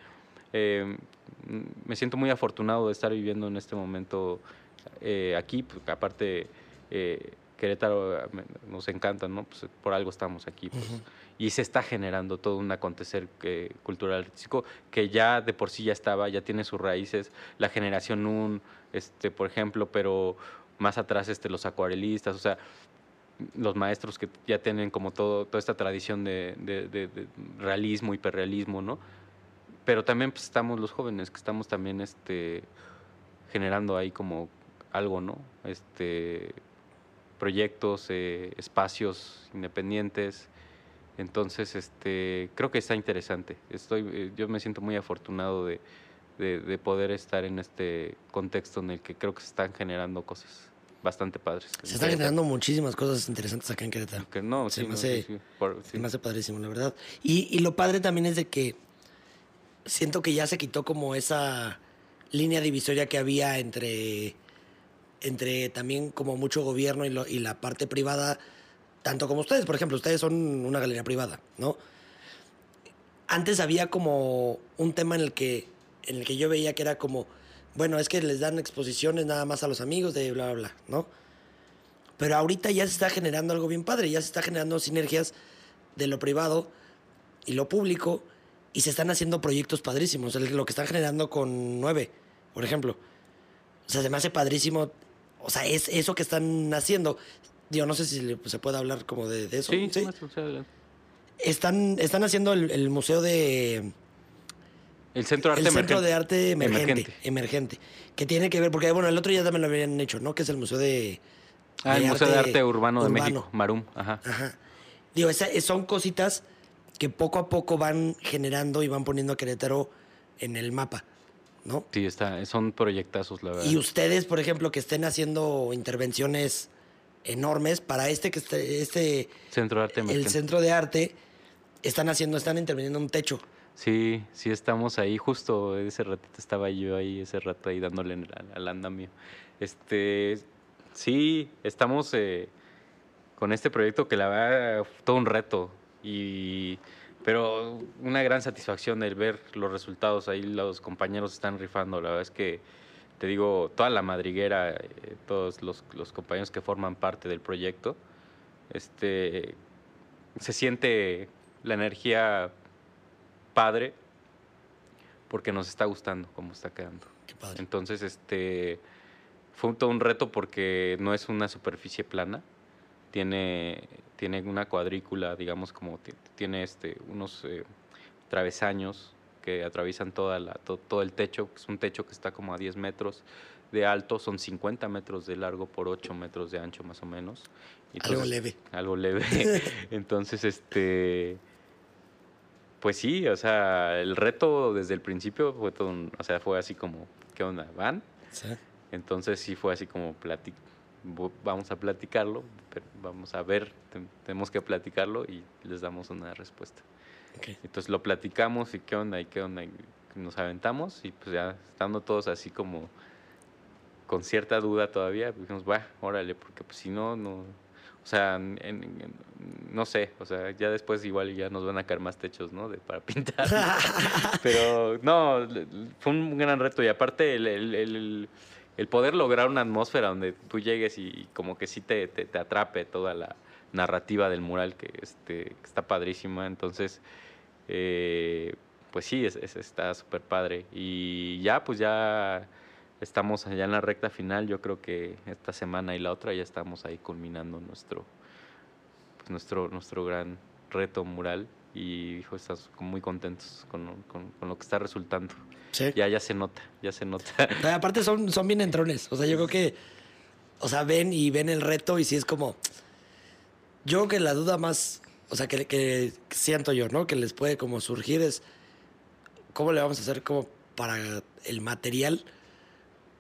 eh, me siento muy afortunado de estar viviendo en este momento eh, aquí, porque aparte eh, Querétaro nos encanta, ¿no? Pues por algo estamos aquí. Pues, y se está generando todo un acontecer cultural artístico que ya de por sí ya estaba, ya tiene sus raíces, la generación un este, por ejemplo, pero más atrás este, los acuarelistas, o sea, los maestros que ya tienen como todo, toda esta tradición de, de, realismo, hiperrealismo, ¿no? Pero también pues, estamos los jóvenes, que estamos también este, generando ahí como algo, ¿no? Este, proyectos, eh, espacios independientes. Entonces, este, creo que está interesante. Estoy, eh, yo me siento muy afortunado de, de, poder estar en este contexto en el que creo que se están generando cosas bastante padres. Se están generando muchísimas cosas interesantes acá en Querétaro. Que no, se, me hace, me hace padrísimo, la verdad. Y, y, lo padre también es de que siento que ya se quitó como esa línea divisoria que había entre, entre también como mucho gobierno y, lo, y la parte privada, tanto como ustedes, por ejemplo, ustedes son una galería privada, ¿no? Antes había como un tema en el que en el que yo veía que era como, bueno, es que les dan exposiciones nada más a los amigos de bla, bla, bla, ¿no? Pero ahorita ya se está generando algo bien padre, ya se está generando sinergias de lo privado y lo público y se están haciendo proyectos padrísimos. Lo que están generando con nueve, por ejemplo. O sea, se me hace padrísimo. O sea, es eso que están haciendo. Digo, no sé si se puede hablar como de, eso. Sí, sí. Están, están haciendo el museo de el Centro de Arte, el Centro de Arte emergente, emergente, Que tiene que ver, porque bueno, el otro ya también lo habían hecho, ¿no? Que es el Museo de. Ah, el Museo de Arte Urbano, de México, Marum. Ajá. Ajá. Digo, son cositas que poco a poco van generando y van poniendo a Querétaro en el mapa, ¿no? Sí, está, son proyectazos, la verdad. Y ustedes, por ejemplo, que estén haciendo intervenciones enormes para este que este, este Centro de Arte El Centro de Arte están haciendo, están interviniendo un techo. Sí, sí estamos ahí, justo ese ratito estaba yo ahí, ese rato ahí dándole al, andamio. Este, sí, estamos eh, con este proyecto que la verdad todo un reto y pero una gran satisfacción el ver los resultados ahí los compañeros están rifando la verdad es que te digo toda la madriguera eh, todos los, los, compañeros que forman parte del proyecto este se siente la energía padre porque nos está gustando cómo está quedando. Entonces, este fue todo un reto porque no es una superficie plana, tiene, tiene una cuadrícula, digamos, como tiene este, unos eh, travesaños que atraviesan toda la, todo el techo, es un techo que está como a 10 metros de alto, son 50 metros de largo por 8 metros de ancho más o menos. algo leve. Algo leve. Entonces, este pues sí, o sea, el reto desde el principio fue todo un, o sea, fue así como, ¿qué onda? ¿Van? Sí. Entonces sí fue así como, vamos a platicarlo, pero vamos a ver, tenemos que platicarlo y les damos una respuesta. Entonces lo platicamos y qué onda y qué onda, y nos aventamos y pues ya estando todos así como con cierta duda todavía, dijimos, va, órale, porque pues si no, no, o sea, no sé, o sea, ya después igual ya nos van a caer más techos, ¿no? De, para pintar. Pero no, fue un gran reto y aparte el, poder lograr una atmósfera donde tú llegues y, como que sí te, te, atrape toda la narrativa del mural que, este, está padrísima. Entonces, eh, pues sí, es, está súper padre. Y ya, pues ya estamos allá en la recta final. Yo creo que esta semana y la otra ya estamos ahí culminando nuestro, pues nuestro, nuestro gran reto mural. Y hijo, estamos muy contentos con, con, lo que está resultando. Ya, ya se nota, ya se nota. aparte son, son bien entrones. O sea, yo creo que, o sea, ven y ven el reto y si es como, yo creo que la duda más, o sea, que, que siento yo, ¿no? Que les puede como surgir es, ¿cómo le vamos a hacer como para el material?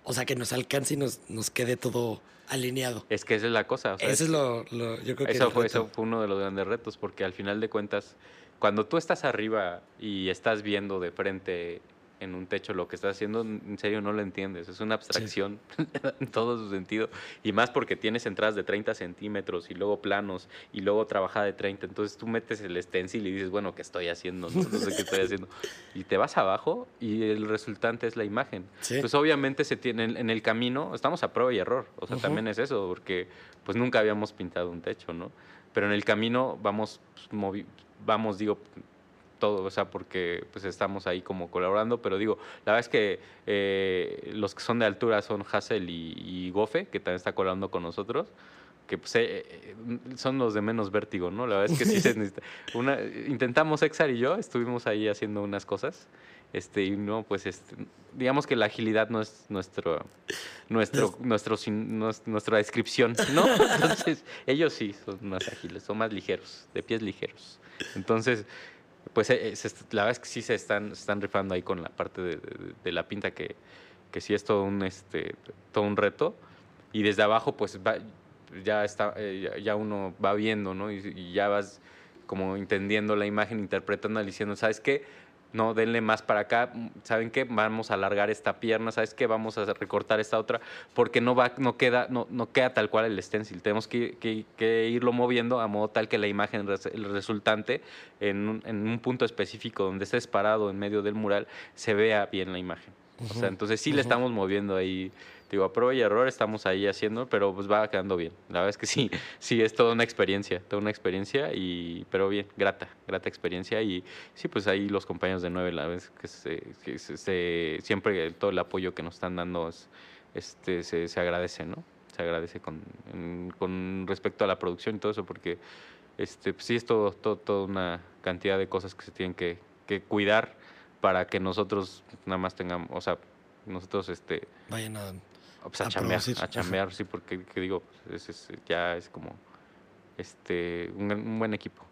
O sea, que nos alcance y nos, nos quede todo alineado. Es que esa es la cosa. eso es, lo, yo creo que eso fue, eso fue uno de los grandes retos, porque al final de cuentas, cuando tú estás arriba y estás viendo de frente en un techo lo que estás haciendo, en serio no lo entiendes. Es una abstracción en todo su sentido. Y más porque tienes entradas de 30 centímetros y luego planos y luego trabajada de 30. Entonces tú metes el stencil y dices, bueno, ¿qué estoy haciendo? No, sé qué estoy haciendo. Y te vas abajo y el resultante es la imagen. Pues obviamente se tiene en el camino, estamos a prueba y error. O sea, también es eso, porque pues nunca habíamos pintado un techo, ¿no? Pero en el camino vamos, pues, vamos digo, todo, o sea, porque pues estamos ahí como colaborando, pero digo, la verdad es que eh, los que son de altura son Hassel y, Gofe, que también está colaborando con nosotros, que pues, eh, eh, son los de menos vértigo, ¿no? La verdad es que sí se necesita. Una, intentamos Exar y yo, estuvimos ahí haciendo unas cosas, este, y no, pues, este, digamos que la agilidad no es nuestro, nuestro, nuestro, nuestra descripción, ¿no? Entonces, ellos sí son más ágiles, son más ligeros, de pies ligeros. Entonces, pues eh, la verdad es que sí se están, están rifando ahí con la parte de, la pinta que, que, sí es todo un, este, todo un reto. Y desde abajo, pues ya, está, eh, ya uno va viendo, ¿no? Y, ya vas como entendiendo la imagen, interpretando, diciendo, ¿sabes qué? No, denle más para acá, ¿saben qué? Vamos a alargar esta pierna, ¿sabes qué? Vamos a recortar esta otra, porque no va, no queda, no, no queda tal cual el stencil. Tenemos que, irlo moviendo a modo tal que la imagen, el resultante, en un, en un punto específico donde estés parado en medio del mural, se vea bien la imagen. o sea, entonces sí le estamos moviendo ahí digo, a prueba y error estamos ahí haciendo, pero pues va quedando bien. La verdad es que sí, sí es toda una experiencia, toda una experiencia, y, pero bien, grata, grata experiencia. Y sí, pues ahí los compañeros de nueve, la vez que, se, siempre todo el apoyo que nos están dando es, este, se, agradece, ¿no? Se agradece con, con respecto a la producción y todo eso, porque este, pues sí es todo, todo, toda una cantidad de cosas que se tienen que, que cuidar para que nosotros nada más tengamos, o sea, nosotros este vayan a pues, a, chambear, a chambear, sí, porque digo, es, ya es como este un, buen equipo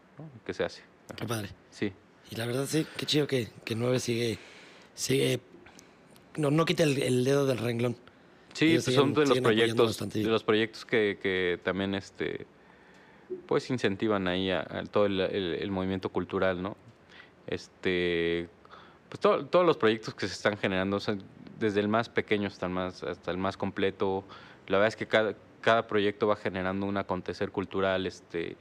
que se hace. Qué padre. Sí. Y la verdad, sí, qué chido que, que 9 sigue, sigue no, no quita el, dedo del renglón. Sí, pues son de los proyectos, de los proyectos que, que, también este pues incentivan ahí a, todo el, el, movimiento cultural, ¿no? Este pues todos los proyectos que se están generando, desde el más pequeño hasta el más, hasta el más completo. La verdad es que cada, cada proyecto va generando un acontecer cultural este,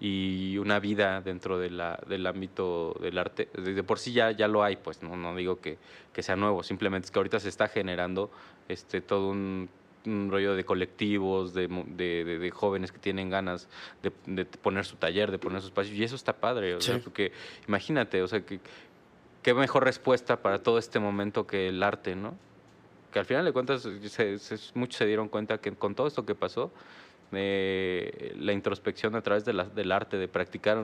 y una vida dentro de la, del ámbito del arte. De por sí ya, ya lo hay, pues no, no digo que, que sea nuevo, simplemente es que ahorita se está generando este, todo un, rollo de colectivos, de, de, de, jóvenes que tienen ganas de, de, poner su taller, de poner sus espacios, y eso está padre, o sea, porque imagínate, o sea, que, qué mejor respuesta para todo este momento que el arte, ¿no? Que al final de cuentas muchos se dieron cuenta que con todo esto que pasó, eh, la introspección a través de del arte, de practicar,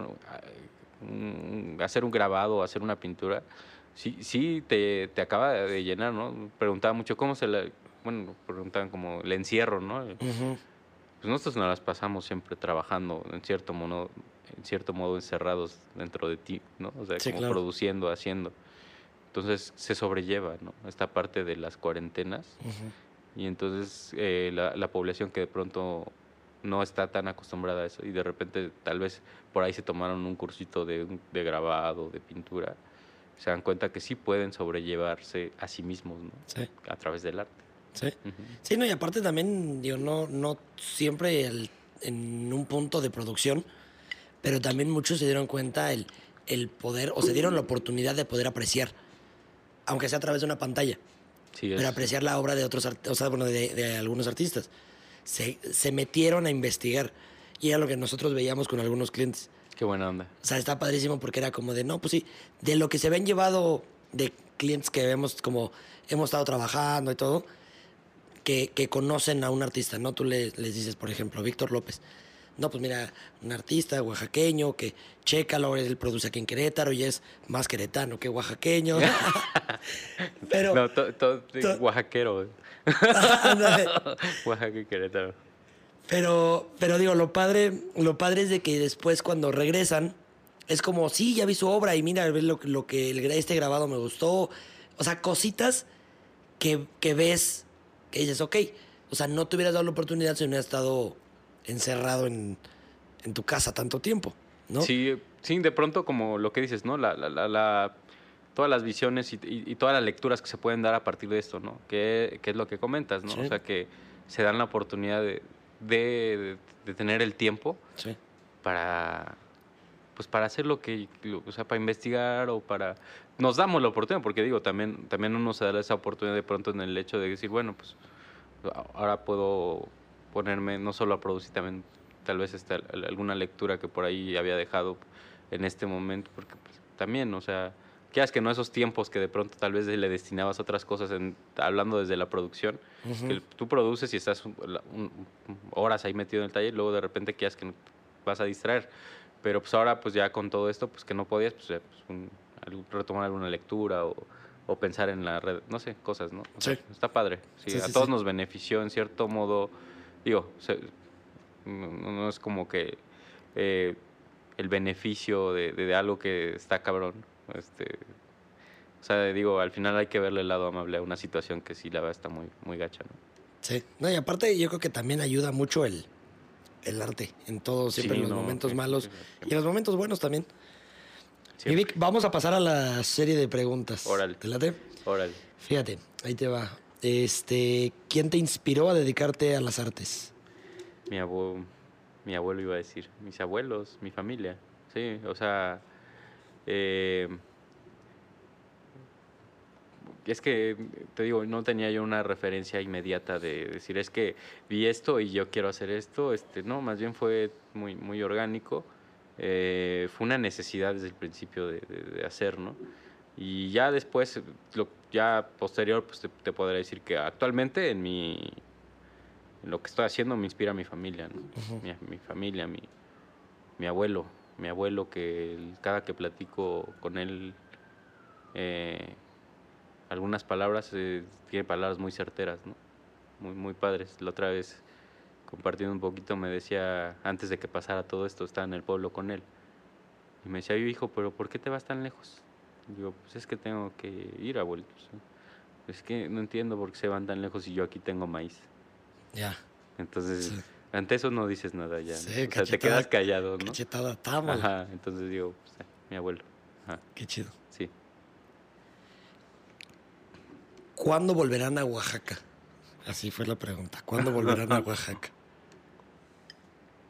hacer un grabado, hacer una pintura, sí, sí te, te, acaba de llenar, ¿no? Preguntaba mucho cómo se la, bueno, preguntaban como el encierro, ¿no? Pues nosotros nos las pasamos siempre trabajando, en cierto modo, en cierto modo encerrados dentro de ti, ¿no? O sea, como produciendo, haciendo. Entonces se sobrelleva, ¿no? Esta parte de las cuarentenas. Y entonces eh, la, la, población que de pronto no está tan acostumbrada a eso y de repente tal vez por ahí se tomaron un cursito de, de grabado, de pintura, se dan cuenta que sí pueden sobrellevarse a sí mismos, ¿no? Sí. A través del arte. Sí. Sí, no, y aparte también, yo no, no siempre en un punto de producción pero también muchos se dieron cuenta el, el poder, o se dieron la oportunidad de poder apreciar, aunque sea a través de una pantalla, pero apreciar la obra de otros, o sea, bueno, de, de, algunos artistas. Se, se metieron a investigar y era lo que nosotros veíamos con algunos clientes. Qué buena onda. O sea, está padrísimo porque era como de, no, pues sí, de lo que se ven llevado de clientes que vemos como hemos estado trabajando y todo, que, que conocen a un artista, ¿no? Tú le- les dices, por ejemplo, Víctor López. No, pues mira, un artista oaxaqueño que chécalo, él produce aquí en Querétaro y es más queretano que oaxaqueño. Pero, no, to- to- to- oaxaquero. Ándale. Oaxaca y Querétaro. Pero, pero digo, lo padre, lo padre es de que después cuando regresan, es como, sí, ya vi su obra y mira, lo, lo que el, este grabado me gustó. O sea, cositas que, que ves, que dices, ok, o sea, no te hubieras dado la oportunidad si no hubieras estado encerrado en, en tu casa tanto tiempo, ¿no? Sí, sí, de pronto como lo que dices, ¿no? La, la- la- la- todas las visiones y, y- y todas las lecturas que se pueden dar a partir de esto, ¿no? Que, que es lo que comentas, ¿no? Sí. O sea, que se dan la oportunidad de, de- de tener el tiempo Sí. para pues para hacer lo que o sea para investigar o para nos damos la oportunidad porque digo también también uno se da esa oportunidad de pronto en el hecho de decir bueno pues ahora puedo ponerme no solo a producir también tal vez este, al- alguna lectura que por ahí había dejado en este momento porque pues, también o sea quieras que no esos tiempos que de pronto tal vez le destinabas a otras cosas en, hablando desde la producción Ujú. que tú produces y estás un- un- horas ahí metido en el taller, luego de repente quieras que vas a distraer. Pero pues ahora pues ya con todo esto, pues que no podías, pues, pues, un- retomar alguna lectura o, o pensar en la red, no sé, cosas, ¿no? O sea, Sí. está padre. Sí, Sí, a sí, todos nos benefició en cierto modo, digo, se- no, es como que eh, el beneficio de, de- de algo que está cabrón. Este, o sea, digo, al final hay que verle el lado amable a una situación que sí la verdad está muy, muy gacha, ¿no? Sí. No, y aparte yo creo que también ayuda mucho el, el arte en todo, siempre Sí, en los no, momentos malos y en los momentos buenos también. Y. Vic, vamos a pasar a la serie de preguntas. Órale. ¿Te late? Órale. Fíjate, ahí te va. Este, ¿quién te inspiró a dedicarte a las artes? Mi abuelo, mi abuelo iba a decir, mis abuelos, mi familia. Sí, o sea, eh, es que te digo, no tenía yo una referencia inmediata de decir, es que vi esto y yo quiero hacer esto. Este, no, más bien fue muy, muy orgánico. Eh, fue una necesidad desde el principio de, de- de hacer, ¿no? Y ya después, lo, ya posterior, pues te, te podré decir que actualmente en mi, en lo que estoy haciendo me inspira mi familia, ¿no? Ujú. mi, mi familia, mi, mi abuelo, mi abuelo que cada que platico con él eh, algunas palabras, eh, tiene palabras muy certeras, ¿no? Muy, muy padres. La otra vez, compartiendo un poquito, me decía, antes de que pasara todo esto, estaba en el pueblo con él. Y me decía, hijo, pero ¿por qué te vas tan lejos? Digo, pues es que tengo que ir, abuelo. Pues, Es que no entiendo por qué se van tan lejos y yo aquí tengo maíz. Ya. Entonces, Sí. ante eso no dices nada ya. ¿no? Sí, o sea, te quedas callado, ¿no? Cachetada, támala. Ajá, entonces digo, pues, mi abuelo. Ajá, Qué chido. sí. ¿Cuándo volverán a Oaxaca? Así fue la pregunta. ¿Cuándo volverán a Oaxaca?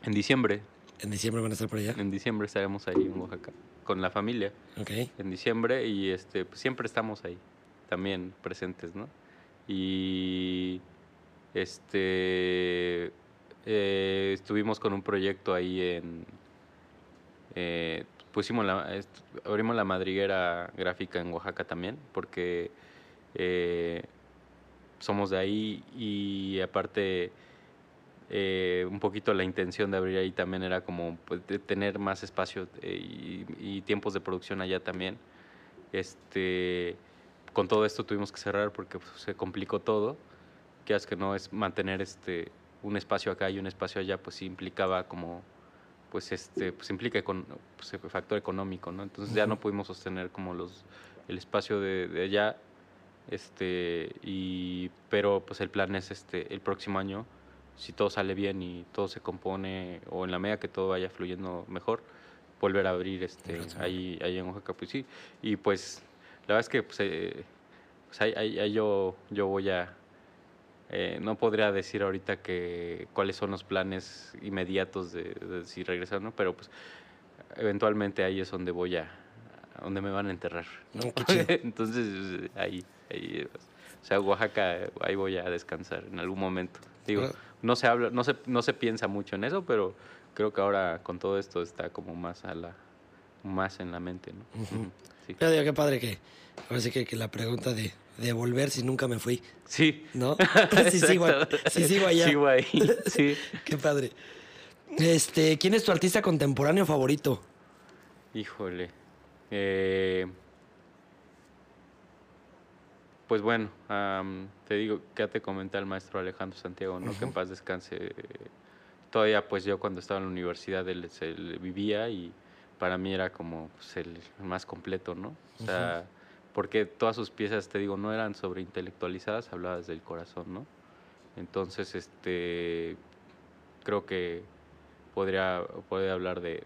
En diciembre, ¿En diciembre van a estar por allá? en diciembre estaremos ahí en Oaxaca con la familia. En diciembre y este, pues, siempre estamos ahí, también presentes, ¿no? Y este eh, estuvimos con un proyecto ahí en eh, pusimos la abrimos la madriguera gráfica en Oaxaca también porque eh, somos de ahí y aparte eh, un poquito la intención de abrir ahí también era como pues, de tener más espacio eh, y, y tiempos de producción allá también. Este, con todo esto tuvimos que cerrar porque pues, se complicó todo. Que es que no es mantener este un espacio acá y un espacio allá, pues sí implicaba como pues este pues implica econ- pues, el factor económico, ¿no? Entonces ya no pudimos sostener como los el espacio de, de allá este y pero pues el plan es este el próximo año si todo sale bien y todo se compone o en la medida que todo vaya fluyendo mejor volver a abrir este ahí ahí en Oaxaca pues sí. Y pues la verdad es que pues, eh, pues, ahí, ahí- ahí yo yo voy a eh, no podría decir ahorita que cuáles son los planes inmediatos de, de si regresar no pero pues eventualmente ahí es donde voy a donde me van a enterrar. Entonces ahí ahí o sea Oaxaca ahí voy a descansar en algún momento digo no se habla no se no se piensa mucho en eso pero creo que ahora con todo esto está como más a la más en la mente, ¿no? Sí. Pero digo, qué padre que, ahora sí que, que la pregunta de, de volver si nunca me fui, Sí. ¿no? sí, sigo, sí, sigo allá. Sigo ahí, sí. Qué padre. Este, ¿quién es tu artista contemporáneo favorito? Híjole. Eh, pues bueno, am, te digo, que ya te comenté al maestro Alejandro Santiago, ¿no? Que en paz descanse. Todavía pues yo cuando estaba en la universidad él, vivía y para mí era como pues, el más completo, ¿no? O sea, porque todas sus piezas, te digo, no eran sobre intelectualizadas, hablaba desde el corazón, ¿no? Entonces, este, creo que podría, podría hablar de,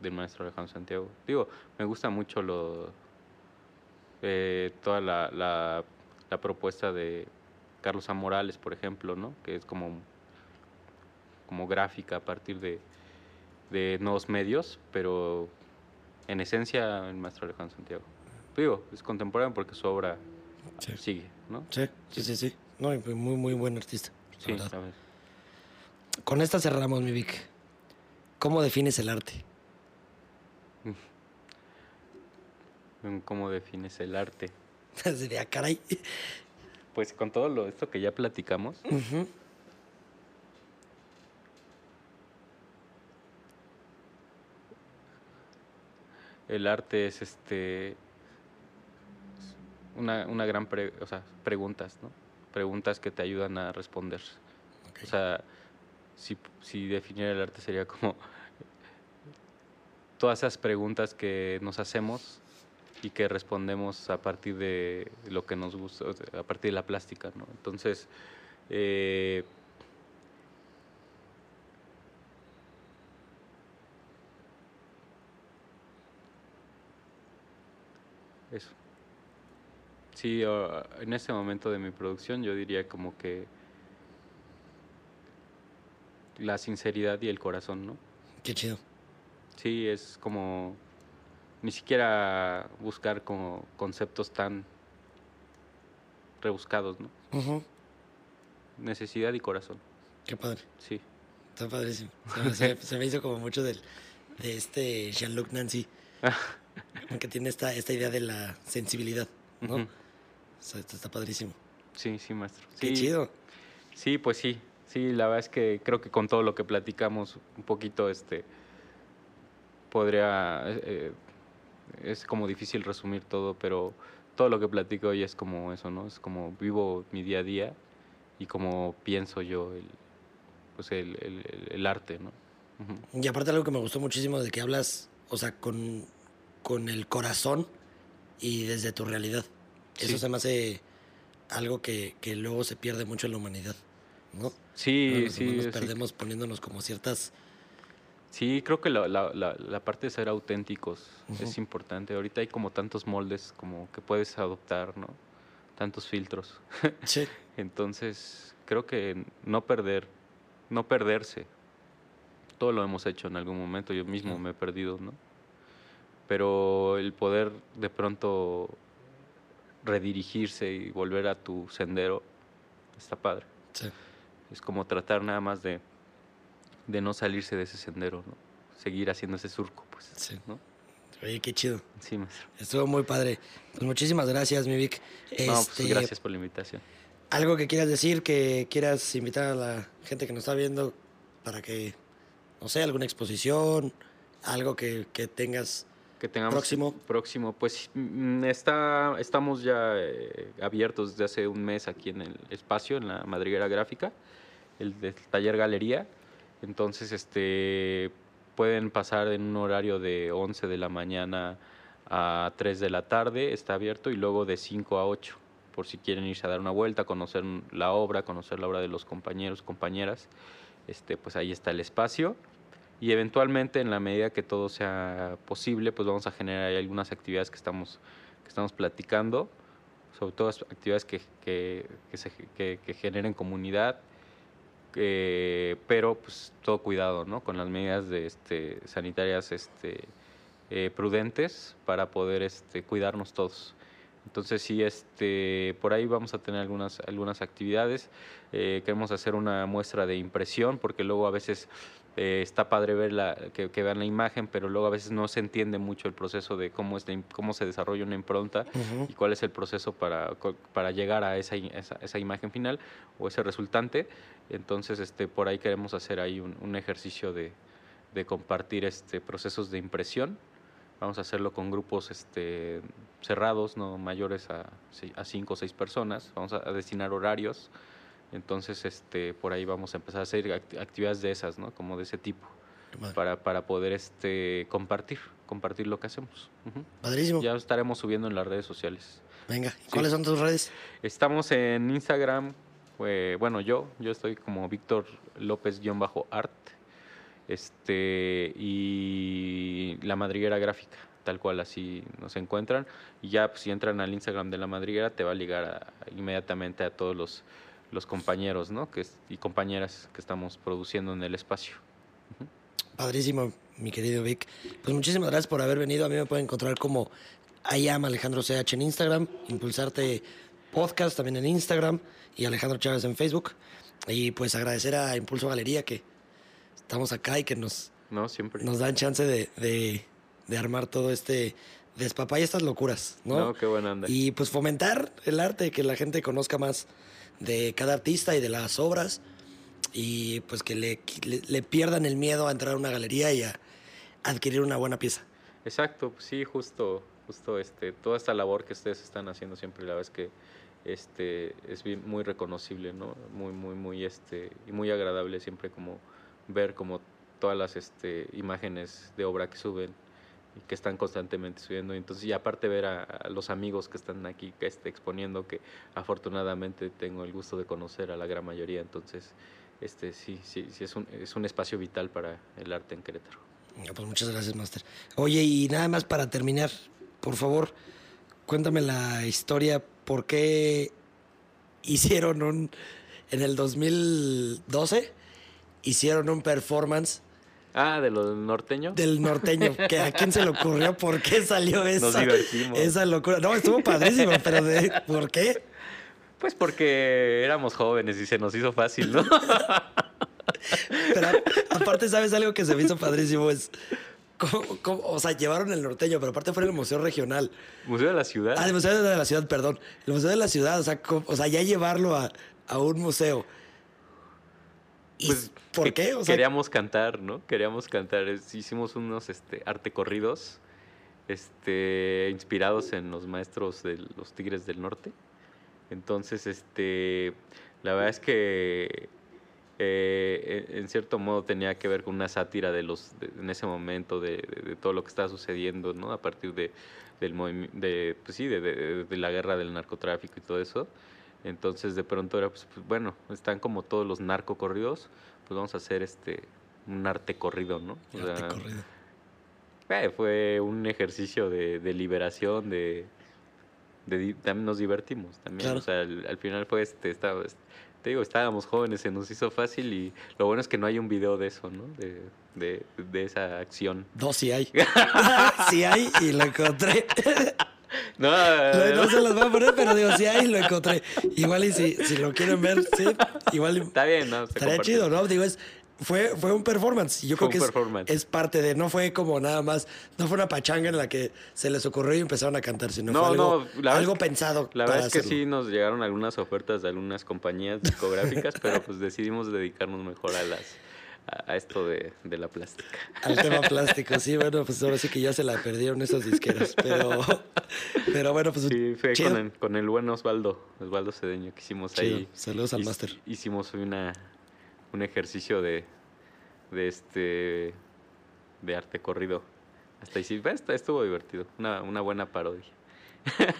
del maestro Alejandro Santiago. Digo, me gusta mucho lo, eh, toda la, la, la propuesta de Carlos A. Morales, por ejemplo, ¿no? Que es como, como gráfica a partir de, de nuevos medios, pero en esencia el maestro Alejandro Santiago. Digo, es contemporáneo porque su obra Sí. sigue, ¿no? Sí, sí, sí, sí. No, muy, muy buen artista. Sí. Con esta cerramos, mi Vic. ¿Cómo defines el arte? ¿Cómo defines el arte? Sería, caray. Pues con todo lo, esto que ya platicamos, el arte es este una, una gran pre- o sea, preguntas, ¿no? Preguntas que te ayudan a responder. O sea, si, si definiera el arte sería como todas esas preguntas que nos hacemos y que respondemos a partir de lo que nos gusta, a partir de la plástica, ¿no? Entonces, eh, eso. Sí, en este momento de mi producción yo diría como que la sinceridad y el corazón, ¿no? Qué chido. Sí, es como ni siquiera buscar como conceptos tan rebuscados, ¿no? Necesidad y corazón, Qué padre. sí. Está padrísimo. Se me, se- se me hizo como mucho del, de este Jean-Luc Nancy. que tiene esta, esta idea de la sensibilidad, ¿no? Ujú. O sea, esto está padrísimo. Sí, sí, maestro. Qué Sí, chido. Sí, pues sí. Sí, la verdad es que creo que con todo lo que platicamos un poquito, este, podría, eh, eh, es como difícil resumir todo, pero todo lo que platico hoy es como eso, ¿no? Es como vivo mi día a día y como pienso yo el, pues el, el- arte, ¿no? Y aparte algo que me gustó muchísimo de que hablas, o sea, con, con el corazón y desde tu realidad. Eso Sí. se me hace algo que, que luego se pierde mucho en la humanidad, ¿no? Sí, los sí, humanos sí, perdemos poniéndonos como ciertas... Sí, creo que la, la, la, la parte de ser auténticos es Ujú. importante. Ahorita hay como tantos moldes como que puedes adoptar, ¿no? Tantos filtros. Sí. Entonces, creo que no perder, no perderse. Todo lo hemos hecho en algún momento, yo mismo me he perdido, ¿no? Pero el poder de pronto redirigirse y volver a tu sendero está padre. Sí. Es como tratar nada más de, de no salirse de ese sendero, ¿no? Seguir haciendo ese surco, pues, Sí. ¿no? Oye, qué chido. Sí, maestro. Estuvo muy padre. Pues muchísimas gracias, mi Vic. No, pues Este, gracias por la invitación. Algo que quieras decir, que quieras invitar a la gente que nos está viendo para que, no sé, alguna exposición, algo que, que tengas. Que tengamos Próximo. próximo, pues mm, está, estamos ya eh, abiertos desde hace un mes aquí en el espacio, en la madriguera gráfica, el del taller galería. Entonces, este pueden pasar en un horario de 11 de la mañana a 3 de la tarde, está abierto, y luego de 5 a 8, por si quieren irse a dar una vuelta, conocer la obra, conocer la obra de los compañeros, compañeras, este, pues ahí está el espacio. Y eventualmente en la medida que todo sea posible pues vamos a generar algunas actividades que estamos que estamos platicando sobre todo actividades que- que generen comunidad eh, pero pues todo cuidado ¿no? con las medidas de este sanitarias este eh, prudentes para poder este cuidarnos todos entonces sí este por ahí vamos a tener algunas algunas actividades Eh, queremos hacer una muestra de impresión porque luego a veces eh, está padre ver la, que, vean la imagen, pero luego a veces no se entiende mucho el proceso de cómo, es cómo se desarrolla una impronta y cuál es el proceso para, para llegar a esa, esa, imagen final o ese resultante. Entonces, este, por ahí queremos hacer ahí un, ejercicio de, de, compartir este, procesos de impresión. Vamos a hacerlo con grupos este, cerrados, no mayores a, a cinco o seis personas. Vamos a destinar horarios entonces, este, por ahí vamos a empezar a hacer actividades de esas, ¿no? Como de ese tipo, para, para poder este, compartir, compartir lo que hacemos. Padrísimo. Ya estaremos subiendo en las redes sociales. Venga, ¿cuáles son tus redes? Estamos en Instagram, bueno, yo, yo estoy como Víctor López-art, este, y La Madriguera Gráfica tal cual así nos encuentran y ya pues, si entran al Instagram de la madriguera te va a ligar inmediatamente a todos los los compañeros ¿no? que, y compañeras que estamos produciendo en el espacio. Padrísimo, mi querido Vic. Pues muchísimas gracias por haber venido. A mí me pueden encontrar como Ayam Alejandro CH en Instagram, Impulsarte Podcast también en Instagram y Alejandro Chávez en Facebook. Y pues agradecer a Impulso Galería que estamos acá y que nos, no, siempre. nos dan chance de, de, de armar todo este despapá y estas locuras, ¿no? No, qué buena onda. Y pues fomentar el arte, que la gente conozca más de cada artista y de las obras y pues que le, le, pierdan el miedo a entrar a una galería y a adquirir una buena pieza. Exacto, pues sí, justo, justo este, toda esta labor que ustedes están haciendo siempre, la verdad es que este, es muy reconocible, ¿no? Muy, muy, muy, este, y muy agradable siempre como ver como todas las este, imágenes de obra que suben y que están constantemente subiendo. Entonces, y aparte ver a, los amigos que están aquí que esté exponiendo, que afortunadamente tengo el gusto de conocer a la gran mayoría. Entonces, este sí, sí, sí es un, es un espacio vital para el arte en Querétaro. Pues muchas gracias, Master. Oye, y nada más para terminar, por favor, cuéntame la historia, ¿por qué hicieron un, en el 2012, hicieron un performance Ah, de lo norteño. Del norteño. que ¿A quién se le ocurrió? ¿Por qué salió esa, Nos divertimos. esa locura? No, estuvo padrísimo, pero de, ¿por qué? Pues porque éramos jóvenes y se nos hizo fácil, ¿no? pero aparte, ¿sabes algo que se me hizo padrísimo? Es o sea, llevaron el norteño, pero aparte fue en el Museo Regional. ¿Museo de la Ciudad? Ah, el Museo de la Ciudad, perdón. El Museo de la Ciudad, o sea, o sea ya llevarlo a, a un museo pues, ¿Por qué? queríamos cantar, ¿no? Queríamos cantar. hicimos unos este, arte corridos este, inspirados en los maestros de los Tigres del Norte. Entonces, este, la verdad es que eh, en cierto modo tenía que ver con una sátira de los en ese momento de, todo lo que estaba sucediendo, ¿no? A partir de, del de, pues sí, de, la guerra del narcotráfico y todo eso. Entonces de pronto era, pues, pues, bueno, están como todos los narcocorridos, pues vamos a hacer este un arte corrido, ¿no? arte corrido. Eh, fue un ejercicio de, liberación, de, también nos divertimos también. O sea, al, final fue este, estaba, te digo, estábamos jóvenes, se nos hizo fácil y lo bueno es que no hay un video de eso, ¿no? De, de, de esa acción. No, sí hay. sí hay y lo encontré. No, no, se los voy a poner, pero digo, sí, ahí lo encontré. Igual y si, si lo quieren ver, sí, igual. Está bien, ¿no? estaría chido, ¿no? Digo, es, fue, fue un performance. Yo creo que es, es, parte de, no fue como nada más, no fue una pachanga en la que se les ocurrió y empezaron a cantar, sino fue algo, algo pensado. La verdad es que sí nos llegaron algunas ofertas de algunas compañías discográficas, pero pues decidimos dedicarnos mejor a las a esto de, de, la plástica. Al tema plástico, sí, bueno, pues ahora sí que ya se la perdieron esas disqueras, pero, pero bueno, pues... Sí, fue con el, con el, buen Osvaldo, Osvaldo Cedeño, que hicimos ahí. Saludos al máster. Hicimos una, un ejercicio de, de este, de arte corrido. Hasta ahí sí, estuvo divertido, una, una buena parodia.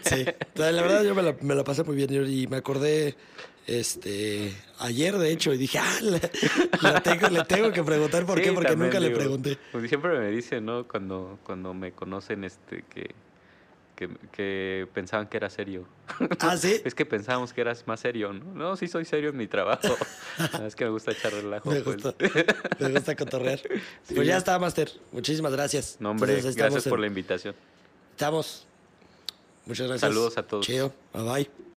Sí, la, verdad yo me la, me la, pasé muy bien y me acordé este ayer de hecho y dije, ah, le, tengo, le tengo que preguntar por qué, porque nunca le pregunté. Pues siempre me dicen, ¿no? Cuando, cuando me conocen, este, que, que, pensaban que era serio. Ah, sí. es que pensábamos que eras más serio, ¿no? No, sí soy serio en mi trabajo. es que me gusta echar relajo. Me pues. gusta, me gusta cotorrear. Pues ya está, Master. Muchísimas gracias. No, hombre, gracias por la invitación. Estamos. Muchas gracias. Saludos a todos. Chido. Bye bye.